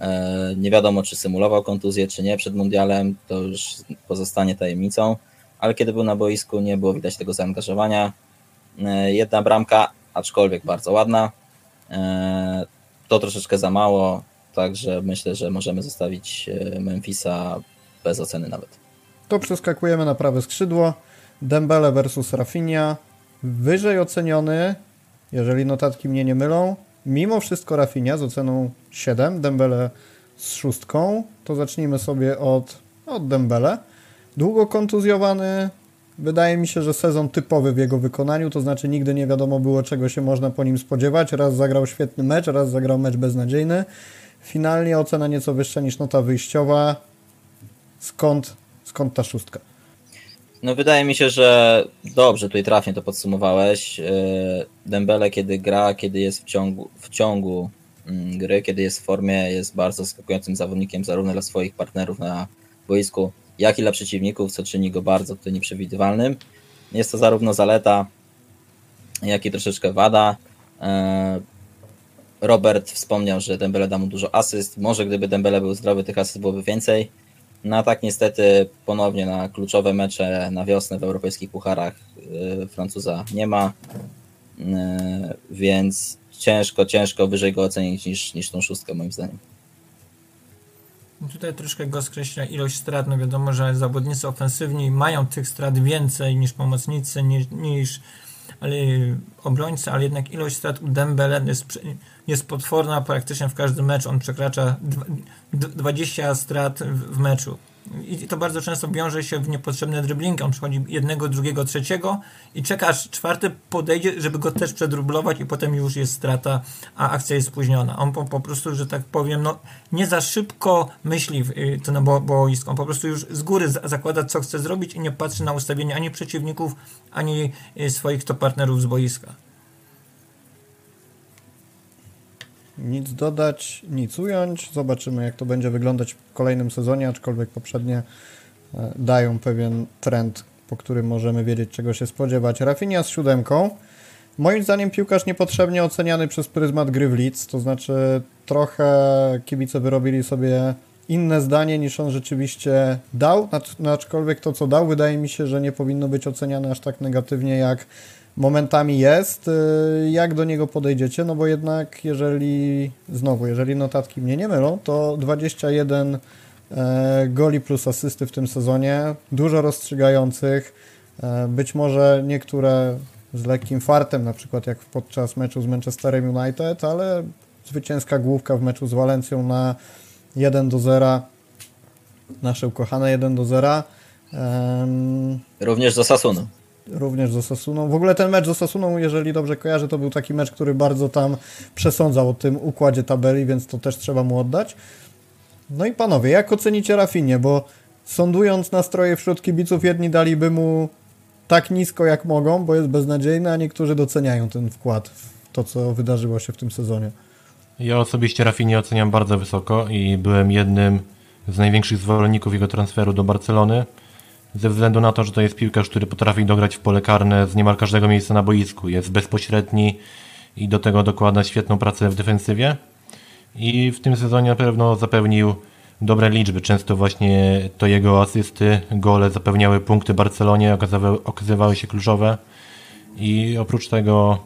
E, Nie wiadomo, czy symulował kontuzję, czy nie przed mundialem, to już pozostanie tajemnicą, ale kiedy był na boisku, nie było widać tego zaangażowania. E, Jedna bramka, aczkolwiek bardzo ładna. E, To troszeczkę za mało, także myślę, że możemy zostawić e, Memphisa bez oceny nawet. To przeskakujemy na prawe skrzydło. Dembele versus Rafinha. Wyżej oceniony, jeżeli notatki mnie nie mylą. Mimo wszystko Rafinha z oceną 7, Dembele z szóstką. To zacznijmy sobie od, od Dembele. Długo kontuzjowany. Wydaje mi się, że sezon typowy w jego wykonaniu, to znaczy nigdy nie wiadomo było, czego się można po nim spodziewać. Raz zagrał świetny mecz, raz zagrał mecz beznadziejny. Finalnie ocena nieco wyższa niż nota wyjściowa. Skąd, skąd ta szóstka? No wydaje mi się, że dobrze tutaj trafnie to podsumowałeś. E, Dembele kiedy gra, kiedy jest w ciągu, w ciągu mm, gry, kiedy jest w formie, jest bardzo skakującym zawodnikiem zarówno dla swoich partnerów na boisku, jak i dla przeciwników, co czyni go bardzo tutaj nieprzewidywalnym. Jest to zarówno zaleta, jak i troszeczkę wada. Robert wspomniał, że Dembele da mu dużo asyst. Może gdyby Dembele był zdrowy, tych asyst byłoby więcej. No a tak niestety ponownie na kluczowe mecze na wiosnę w europejskich pucharach y, Francuza nie ma, Y, więc ciężko, ciężko wyżej go ocenić niż, niż tą szóstkę moim zdaniem. Tutaj troszkę go skreśla ilość strat. No wiadomo, że zawodnicy ofensywni mają tych strat więcej niż pomocnicy, niż, niż ale, obrońcy, ale jednak ilość strat u Dembele jest, jest potworna praktycznie w każdym meczu. On przekracza dwa- d- 20 strat w, w meczu. I to bardzo często wiąże się w niepotrzebne driblingi. On przychodzi jednego, drugiego, trzeciego i czeka aż czwarty podejdzie, żeby go też przedrublować i potem już jest strata, a akcja jest spóźniona. On po, po prostu, że tak powiem, no, nie za szybko myśli y, to na bo- boisku. On po prostu już z góry za- zakłada, co chce zrobić i nie patrzy na ustawienie ani przeciwników, ani y, swoich to partnerów z boiska. Nic dodać, nic ująć. Zobaczymy, jak to będzie wyglądać w kolejnym sezonie, aczkolwiek poprzednie e, dają pewien trend, po którym możemy wiedzieć, czego się spodziewać. Rafinha z siódemką. Moim zdaniem piłkarz niepotrzebnie oceniany przez pryzmat gry w Leeds, to znaczy trochę kibice wyrobili sobie inne zdanie niż on rzeczywiście dał, acz- aczkolwiek to, co dał, wydaje mi się, że nie powinno być oceniane aż tak negatywnie, jak momentami jest. Y, Jak do niego podejdziecie? No bo jednak, jeżeli, znowu, jeżeli notatki mnie nie mylą, to 21 e, goli plus asysty w tym sezonie, dużo rozstrzygających, e, być może niektóre z lekkim fartem, na przykład jak podczas meczu z Manchesterem United, ale zwycięska główka w meczu z Walencją na 1 do 0, nasze ukochane 1 do 0. Em, Również do Sasunu. Również z Osasuną. W ogóle ten mecz z Osasuną, jeżeli dobrze kojarzę, to był taki mecz, który bardzo tam przesądzał o tym układzie tabeli, więc to też trzeba mu oddać. No i panowie, jak ocenicie Rafinie? Bo sądując nastroje wśród kibiców, jedni daliby mu tak nisko jak mogą, bo jest beznadziejny, a niektórzy doceniają ten wkład w to, co wydarzyło się w tym sezonie. Ja osobiście Rafinie oceniam bardzo wysoko i byłem jednym z największych zwolenników jego transferu do Barcelony, ze względu na to, że to jest piłkarz, który potrafi dograć w pole karne z niemal każdego miejsca na boisku. Jest bezpośredni i do tego dokłada świetną pracę w defensywie. I w tym sezonie na pewno zapewnił dobre liczby. Często właśnie to jego asysty, gole zapewniały punkty Barcelonie, okazywały, okazywały się kluczowe. I oprócz tego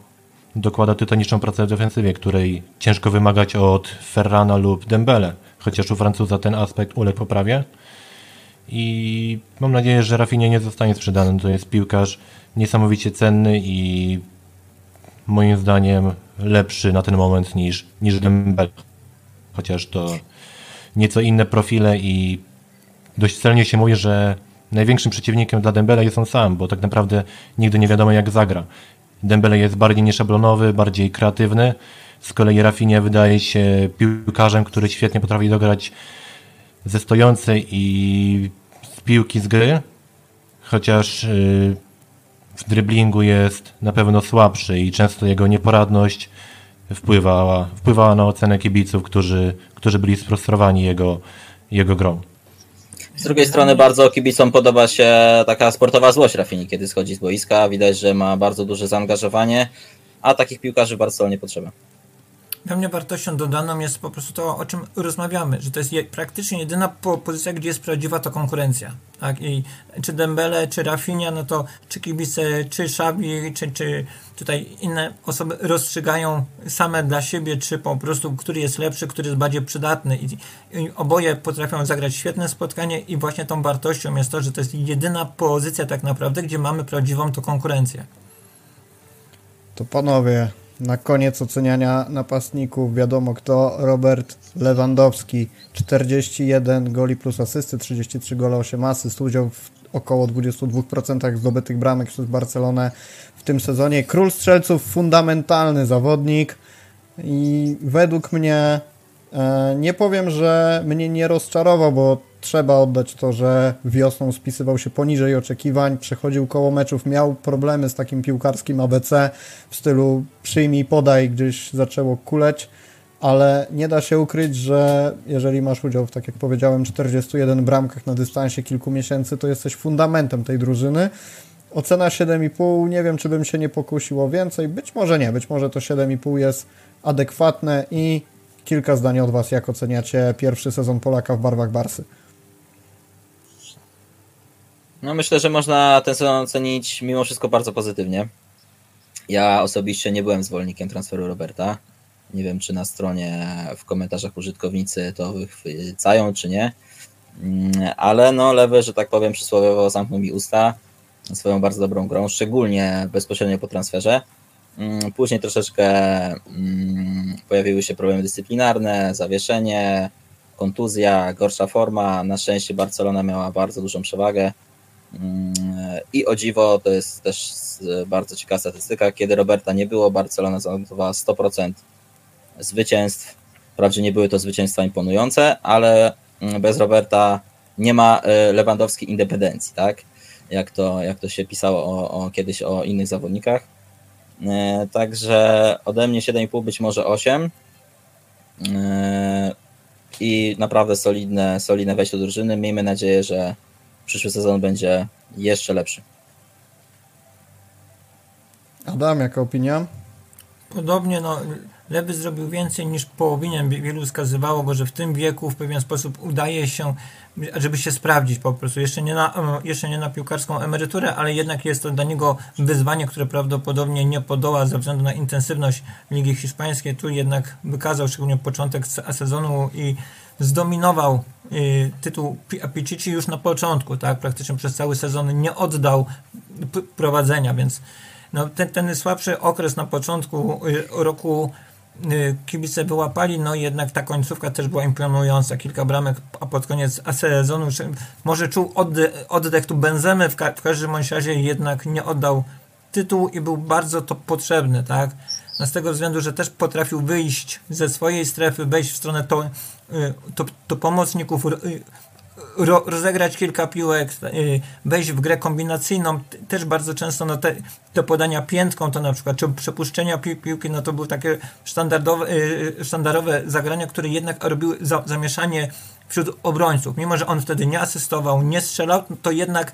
dokłada tytaniczną pracę w defensywie, której ciężko wymagać od Ferrana lub Dembele, chociaż u Francuza ten aspekt uległ poprawie. I mam nadzieję, że Rafinha nie zostanie sprzedany. To jest piłkarz niesamowicie cenny i moim zdaniem lepszy na ten moment niż, niż Dembele. Chociaż to nieco inne profile i dość celnie się mówi, że największym przeciwnikiem dla Dembele jest on sam, bo tak naprawdę nigdy nie wiadomo jak zagra. Dembele jest bardziej nieszablonowy, bardziej kreatywny. Z kolei Rafinha wydaje się piłkarzem, który świetnie potrafi dograć ze stojącej i z piłki z gry, chociaż yy, w dryblingu jest na pewno słabszy i często jego nieporadność wpływała, wpływała na ocenę kibiców, którzy, którzy byli sfrustrowani jego, jego grą. Z drugiej strony bardzo kibicom podoba się taka sportowa złość Rafini, kiedy schodzi z boiska. Widać, że ma bardzo duże zaangażowanie, a takich piłkarzy w Barcelonie potrzeba. Dla mnie wartością dodaną jest po prostu to, o czym rozmawiamy, że to jest je, praktycznie jedyna po, pozycja, gdzie jest prawdziwa to konkurencja. Tak? I czy Dembele, czy Rafinha, no to czy kibice, czy Xavi, czy, czy tutaj inne osoby rozstrzygają same dla siebie, czy po prostu, który jest lepszy, który jest bardziej przydatny. I, I oboje potrafią zagrać świetne spotkanie i właśnie tą wartością jest to, że to jest jedyna pozycja tak naprawdę, gdzie mamy prawdziwą to konkurencję. To panowie, na koniec oceniania napastników wiadomo kto, Robert Lewandowski, 41 goli plus asysty, 33 gole, 8 asyst, udział w około 22% zdobytych bramek przez Barcelonę w tym sezonie. Król strzelców, fundamentalny zawodnik. I według mnie e, nie powiem, że mnie nie rozczarował, bo trzeba oddać to, że wiosną spisywał się poniżej oczekiwań, przechodził koło meczów, miał problemy z takim piłkarskim ABC w stylu przyjmij, podaj, gdzieś zaczęło kuleć, ale nie da się ukryć, że jeżeli masz udział w, tak jak powiedziałem, 41 bramkach na dystansie kilku miesięcy, to jesteś fundamentem tej drużyny. Ocena 7,5, nie wiem, czy bym się nie pokusił o więcej, być może nie, być może to 7,5 jest adekwatne i kilka zdań od Was, jak oceniacie pierwszy sezon Polaka w barwach Barsy. No myślę, że można ten sezon ocenić mimo wszystko bardzo pozytywnie. Ja osobiście nie byłem zwolennikiem transferu Roberta. Nie wiem, czy na stronie w komentarzach użytkownicy to wychwycają, czy nie. Mm, ale no lewy, że tak powiem, przysłowiowo zamknął mi usta swoją bardzo dobrą grą, szczególnie bezpośrednio po transferze. Mm, później troszeczkę mm, pojawiły się problemy dyscyplinarne, zawieszenie, kontuzja, gorsza forma. Na szczęście Barcelona miała bardzo dużą przewagę. Mm, I o dziwo, to jest też bardzo ciekawa statystyka, kiedy Roberta nie było, Barcelona zanotowała 100% zwycięstw. Wprawdzie nie były to zwycięstwa imponujące, ale bez Roberta nie ma e, Lewandowskiej independencji, tak? Jak to, jak to się pisało o, o kiedyś o innych zawodnikach. E, także ode mnie 7,5, być może 8. E, I naprawdę solidne, solidne wejście do drużyny. Miejmy nadzieję, że przyszły sezon będzie jeszcze lepszy. Adam, jaka opinia? Podobnie, no, Lewy zrobił więcej niż powinien. Wielu wskazywało go, że w tym wieku w pewien sposób udaje się, żeby się sprawdzić po prostu. Jeszcze nie na, jeszcze nie na piłkarską emeryturę, ale jednak jest to dla niego wyzwanie, które prawdopodobnie nie podoła ze względu na intensywność Ligi Hiszpańskiej. Tu jednak wykazał szczególnie początek sezonu i zdominował y, tytuł Pichichi już na początku, tak? Praktycznie przez cały sezon nie oddał prowadzenia, więc no, ten, ten słabszy okres na początku y, roku y, kibice wyłapali, no jednak ta końcówka też była imponująca, kilka bramek, a pod koniec sezonu może czuł oddech, oddech tu Benzemy, w, ka w każdym razie jednak nie oddał tytułu i był bardzo to potrzebny, tak? No z tego względu, że też potrafił wyjść ze swojej strefy, wejść w stronę to, to, to pomocników, ro, rozegrać kilka piłek, y, wejść w grę kombinacyjną, też bardzo często no te, te podania piętką to na przykład, czy przepuszczenia pi, piłki, no to były takie standardowe, y, sztandarowe zagrania, które jednak robiły za, zamieszanie wśród obrońców. Mimo, że on wtedy nie asystował, nie strzelał, to jednak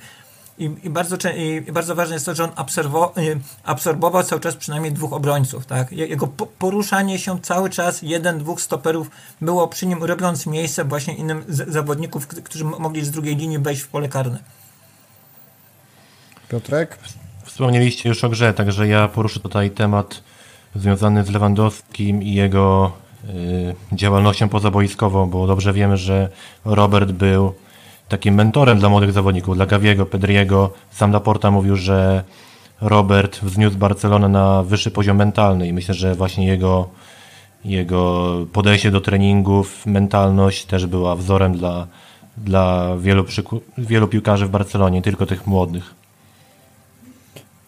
i, i, bardzo, I bardzo ważne jest to, że on y, absorbował cały czas przynajmniej dwóch obrońców. Tak? Jego poruszanie się cały czas, jeden, dwóch stoperów było przy nim, robiąc miejsce właśnie innym zawodników, którzy mogli z drugiej linii wejść w pole karne. Piotrek? Wspomnieliście już o grze, także ja poruszę tutaj temat związany z Lewandowskim i jego y, działalnością pozaboiskową, bo dobrze wiemy, że Robert był takim mentorem dla młodych zawodników, dla Gaviego, Pedriego. Sam Laporta mówił, że Robert wzniósł Barcelonę na wyższy poziom mentalny i myślę, że właśnie jego, jego podejście do treningów, mentalność też była wzorem dla, dla wielu, wielu piłkarzy w Barcelonie, nie tylko tych młodych.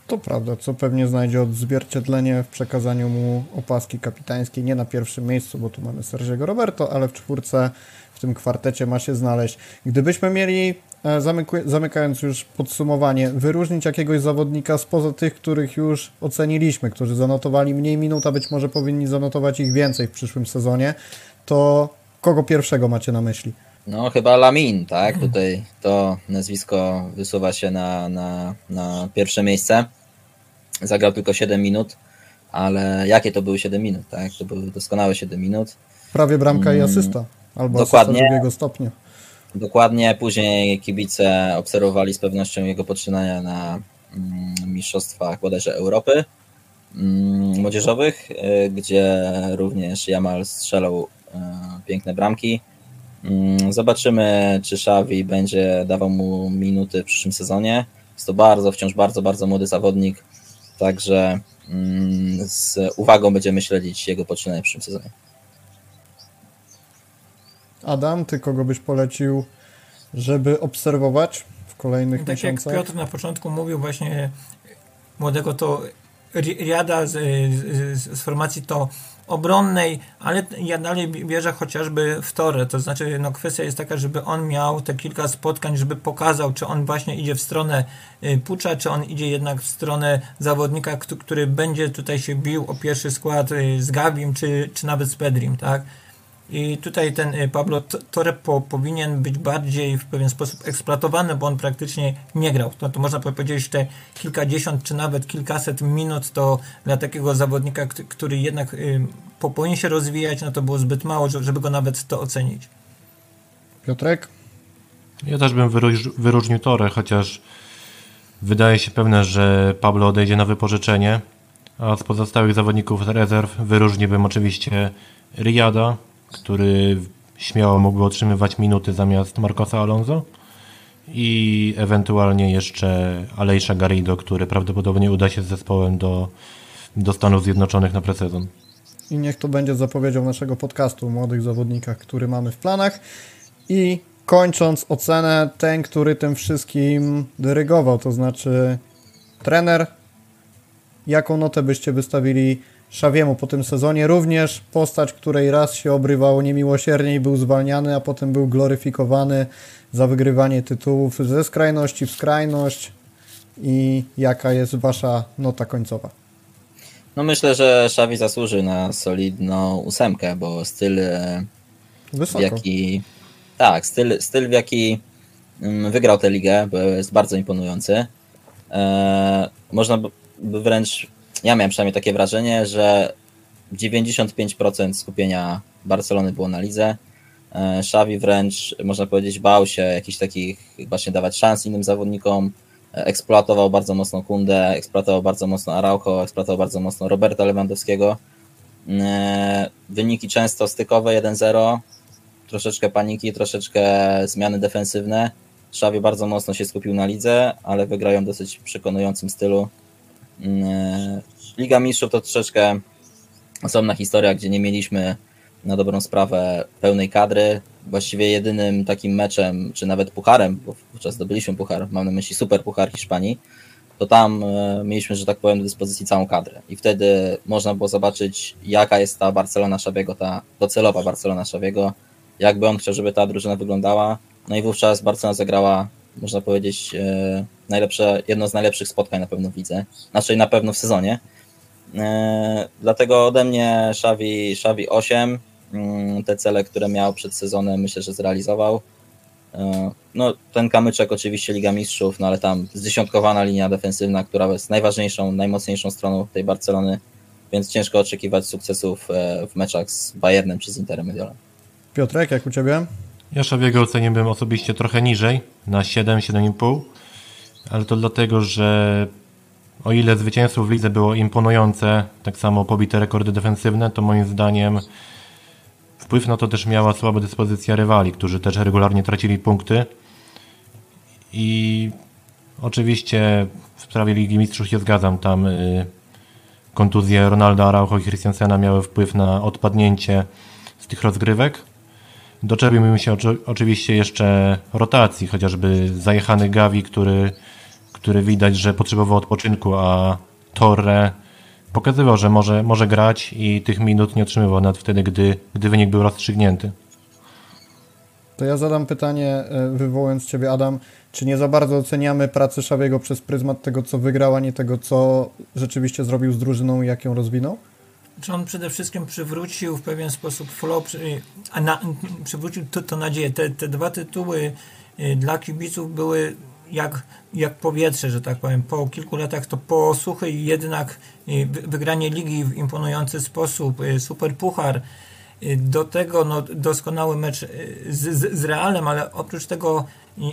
To prawda, co pewnie znajdzie odzwierciedlenie w przekazaniu mu opaski kapitańskiej, nie na pierwszym miejscu, bo tu mamy Sergiego Roberto, ale w czwórce tym kwartecie ma się znaleźć. Gdybyśmy mieli, e, zamykając już podsumowanie, wyróżnić jakiegoś zawodnika spoza tych, których już oceniliśmy, którzy zanotowali mniej minut, a być może powinni zanotować ich więcej w przyszłym sezonie, to kogo pierwszego macie na myśli? No chyba Lamin, tak? Tutaj to nazwisko wysuwa się na, na, na pierwsze miejsce. Zagrał tylko 7 minut, ale jakie to były 7 minut, tak? To były doskonałe 7 minut. Prawie bramka i mm, asysta. Albo Dokładnie. drugiego stopnia. Dokładnie. Później kibice obserwowali z pewnością jego poczynania na mm, mistrzostwach bodajże Europy mm, młodzieżowych, y, gdzie również Jamal strzelał y, piękne bramki. Mm, zobaczymy, czy Xavi będzie dawał mu minuty w przyszłym sezonie. Jest to bardzo, wciąż bardzo, bardzo młody zawodnik, także z uwagą będziemy śledzić jego poczynanie w przyszłym sezonie. Adam, ty kogo byś polecił, żeby obserwować w kolejnych tak miesiącach? Tak jak Piotr na początku mówił właśnie młodego to Riada z, z, z formacji to obronnej, ale ja dalej wierzę chociażby w Torę, to znaczy no, kwestia jest taka, żeby on miał te kilka spotkań, żeby pokazał, czy on właśnie idzie w stronę y, Pucza, czy on idzie jednak w stronę zawodnika, który będzie tutaj się bił o pierwszy skład y, z Gabim, czy, czy nawet z Pedrim, tak? I tutaj ten y, Pablo Torre po, powinien być bardziej w pewien sposób eksploatowany, bo on praktycznie nie grał. To, to można powiedzieć, że te kilkadziesiąt czy nawet kilkaset minut to dla takiego zawodnika, który jednak y, powinien się rozwijać, no to było zbyt mało, żeby go nawet to ocenić. Piotrek? Ja też bym wyróż, wyróżnił Torre, chociaż wydaje się pewne, że Pablo odejdzie na wypożyczenie, a z pozostałych zawodników rezerw wyróżniłbym oczywiście Riada, który śmiało mógłby otrzymywać minuty zamiast Marcosa Alonso i ewentualnie jeszcze Alejsza Garrido, który prawdopodobnie uda się z zespołem do, do Stanów Zjednoczonych na presezon. I niech to będzie zapowiedzią naszego podcastu o młodych zawodnikach, który mamy w planach. I kończąc ocenę, ten, który tym wszystkim dyrygował, to znaczy trener, jaką notę byście wystawili Szawiemu po tym sezonie. Również postać, której raz się obrywał niemiłosiernie i był zwalniany, a potem był gloryfikowany za wygrywanie tytułów ze skrajności w skrajność. I jaka jest Wasza nota końcowa? No myślę, że Szawi zasłuży na solidną ósemkę, bo styl e, Wysoko. w jaki tak, styl, styl w jaki mm, wygrał tę ligę jest bardzo imponujący. Eee, można by wręcz ja miałem przynajmniej takie wrażenie, że 95% skupienia Barcelony było na lidze. E, Xavi wręcz, można powiedzieć, bał się jakichś takich właśnie dawać szans innym zawodnikom. E, eksploatował bardzo mocno Kundę, eksploatował bardzo mocno Araujo, eksploatował bardzo mocno Roberta Lewandowskiego. E, wyniki często stykowe 1-0, troszeczkę paniki, troszeczkę zmiany defensywne. Xavi bardzo mocno się skupił na lidze, ale wygrają w dosyć przekonującym stylu. Liga Mistrzów to troszeczkę osobna historia, gdzie nie mieliśmy na dobrą sprawę pełnej kadry. Właściwie jedynym takim meczem, czy nawet pucharem, bo wówczas zdobyliśmy puchar, mam na myśli super puchar Hiszpanii, to tam e, mieliśmy, że tak powiem, do dyspozycji całą kadrę. I wtedy można było zobaczyć, jaka jest ta Barcelona Szabiego, ta docelowa Barcelona Szabiego, jakby on chciał, żeby ta drużyna wyglądała. No i wówczas Barcelona zagrała, można powiedzieć, e, najlepsze, jedno z najlepszych spotkań na pewno w lidze, znaczy na pewno w sezonie. E, dlatego ode mnie Xavi, Xavi 8, mm, te cele, które miał przed sezonem, myślę, że zrealizował. E, No, ten kamyczek oczywiście Liga Mistrzów, no ale tam zdziesiątkowana linia defensywna, która jest najważniejszą, najmocniejszą stroną tej Barcelony, więc ciężko oczekiwać sukcesów e, w meczach z Bayernem czy z Interem Mediolem. Piotrek, jak u Ciebie? Ja Szawiego oceniłbym osobiście trochę niżej, na 7, 7,5, ale to dlatego, że o ile zwycięstwo w lidze było imponujące, tak samo pobite rekordy defensywne, to moim zdaniem wpływ na to też miała słaba dyspozycja rywali, którzy też regularnie tracili punkty. I oczywiście w sprawie Ligi Mistrzów się zgadzam, tam y, kontuzje Ronaldo Araujo i Christiansena miały wpływ na odpadnięcie z tych rozgrywek. Doczepiłbym się oczy, oczywiście jeszcze rotacji, chociażby zajechany Gavi, który, który widać, że potrzebował odpoczynku, a Torre pokazywał, że może, może grać i tych minut nie otrzymywał nawet wtedy, gdy, gdy wynik był rozstrzygnięty. To ja zadam pytanie, e, wywołując Ciebie, Adam. Czy nie za bardzo oceniamy pracę Szawiego przez pryzmat tego, co wygrał, a nie tego, co rzeczywiście zrobił z drużyną i jak ją rozwinął? Czy on przede wszystkim przywrócił w pewien sposób flow, a na, przywrócił to, to nadzieję. Te, te dwa tytuły y, dla kibiców były jak, jak powietrze, że tak powiem. Po kilku latach to po suchy jednak y, wy- wygranie ligi w imponujący sposób, y, super puchar. Y, Do tego no, doskonały mecz z, z, z Realem, ale oprócz tego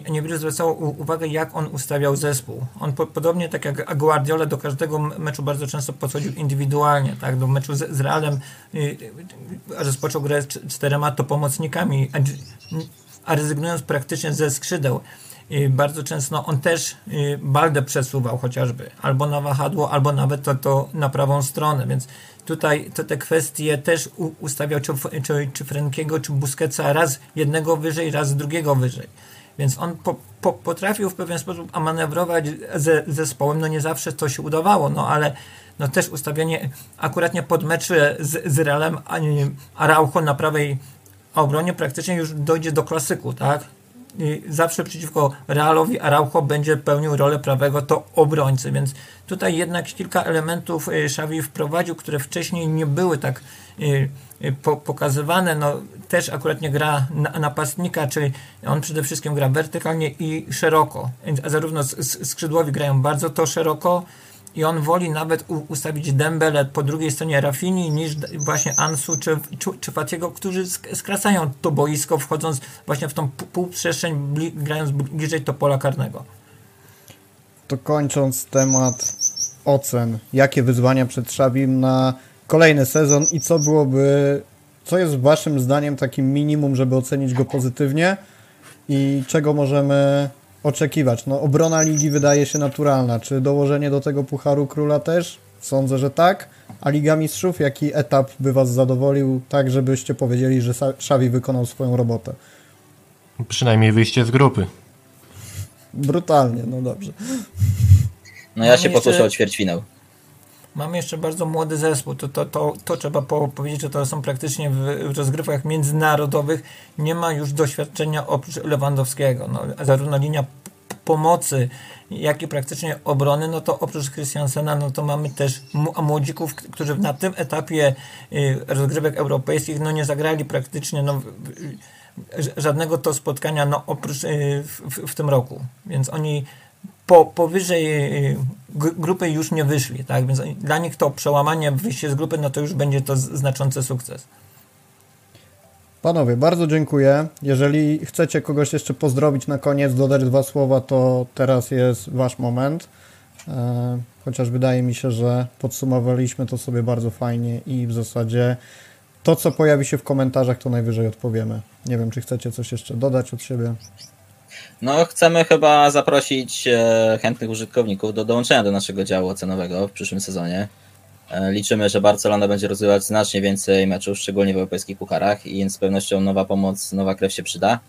niewiele zwracało uwagę, jak on ustawiał zespół. On po, podobnie tak jak Guardiola do każdego meczu bardzo często podchodził indywidualnie, tak, do meczu z, z Realem rozpoczął grę z cz- czterema to pomocnikami, a, a rezygnując praktycznie ze skrzydeł. Bardzo często on też y, Baldę przesuwał chociażby, albo na wahadło, albo nawet to, to na prawą stronę, więc tutaj to te kwestie też ustawiał czy, czy, czy Frankiego, czy Busquetsa raz jednego wyżej, raz drugiego wyżej. Więc on po, po, potrafił w pewien sposób manewrować ze zespołem. No nie zawsze to się udawało, no ale no też ustawienie akuratnie pod mecze z, z Realem Araujo na prawej obronie praktycznie już dojdzie do klasyku, tak? Zawsze przeciwko Realowi Araujo będzie pełnił rolę prawego to obrońcy, więc tutaj jednak kilka elementów y, Xavi wprowadził, które wcześniej nie były tak y, y, po, pokazywane. No, też akurat nie gra na, napastnika, czyli on przede wszystkim gra wertykalnie i szeroko. Zarówno skrzydłowi grają bardzo to szeroko, i on woli nawet ustawić Dembele po drugiej stronie Rafini niż właśnie Ansu czy, czy, czy Fatiego, którzy sk- skracają to boisko, wchodząc właśnie w tą półprzestrzeń, bli, grając bli- bliżej to pola karnego. To kończąc temat ocen, jakie wyzwania przed Szabim na kolejny sezon i co byłoby, co jest waszym zdaniem takim minimum, żeby ocenić go pozytywnie i czego możemy oczekiwać? No obrona ligi wydaje się naturalna, czy dołożenie do tego Pucharu Króla też? Sądzę, że tak. A Liga Mistrzów, jaki etap by was zadowolił, tak żebyście powiedzieli, że Xavi wykonał swoją robotę? Przynajmniej wyjście z grupy. Brutalnie, no dobrze. No ja się jeszcze- pokuszę o ćwierćfinał. Mamy jeszcze bardzo młody zespół, to, to, to, to trzeba po, powiedzieć, że to są praktycznie w, rozgrywkach międzynarodowych, nie ma już doświadczenia oprócz Lewandowskiego. No, zarówno linia pomocy, jak i praktycznie obrony, no to oprócz Christiansena, no to mamy też młodzików, którzy na tym etapie y, rozgrywek europejskich, no nie zagrali praktycznie, no, żadnego to spotkania, no oprócz y, w, w, w tym roku. Więc oni po, powyżej y, gr- grupy już nie wyszli, tak? Więc dla nich to przełamanie, wyjście z grupy, no to już będzie to znaczący sukces. Panowie, bardzo dziękuję. Jeżeli chcecie kogoś jeszcze pozdrowić na koniec, dodać dwa słowa, to teraz jest wasz moment. E, chociaż wydaje mi się, że podsumowaliśmy to sobie bardzo fajnie i w zasadzie to, co pojawi się w komentarzach, to najwyżej odpowiemy. Nie wiem, czy chcecie coś jeszcze dodać od siebie. No, chcemy chyba zaprosić e, chętnych użytkowników do dołączenia do naszego działu ocenowego w przyszłym sezonie. E, Liczymy, że Barcelona będzie rozgrywać znacznie więcej meczów, szczególnie w europejskich pucharach, i z pewnością nowa pomoc, nowa krew się przyda.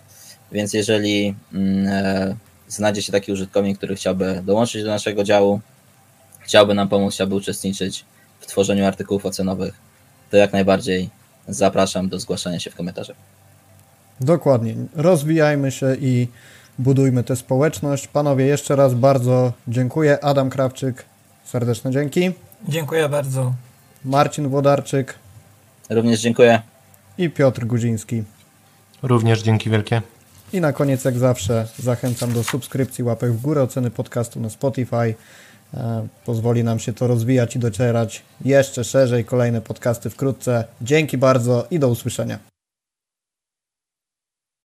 Więc jeżeli mm, e, znajdzie się taki użytkownik, który chciałby dołączyć do naszego działu, chciałby nam pomóc, chciałby uczestniczyć w tworzeniu artykułów ocenowych, to jak najbardziej zapraszam do zgłaszania się w komentarzach. Dokładnie. Rozwijajmy się i budujmy tę społeczność. Panowie, jeszcze raz bardzo dziękuję. Adam Krawczyk, serdeczne dzięki. Dziękuję bardzo. Marcin Włodarczyk Również dziękuję. i Piotr Guziński. Również dzięki wielkie. I na koniec, jak zawsze, zachęcam do subskrypcji, łapek w górę, oceny podcastu na Spotify. E, Pozwoli nam się to rozwijać i docierać jeszcze szerzej. Kolejne podcasty wkrótce. Dzięki bardzo i do usłyszenia.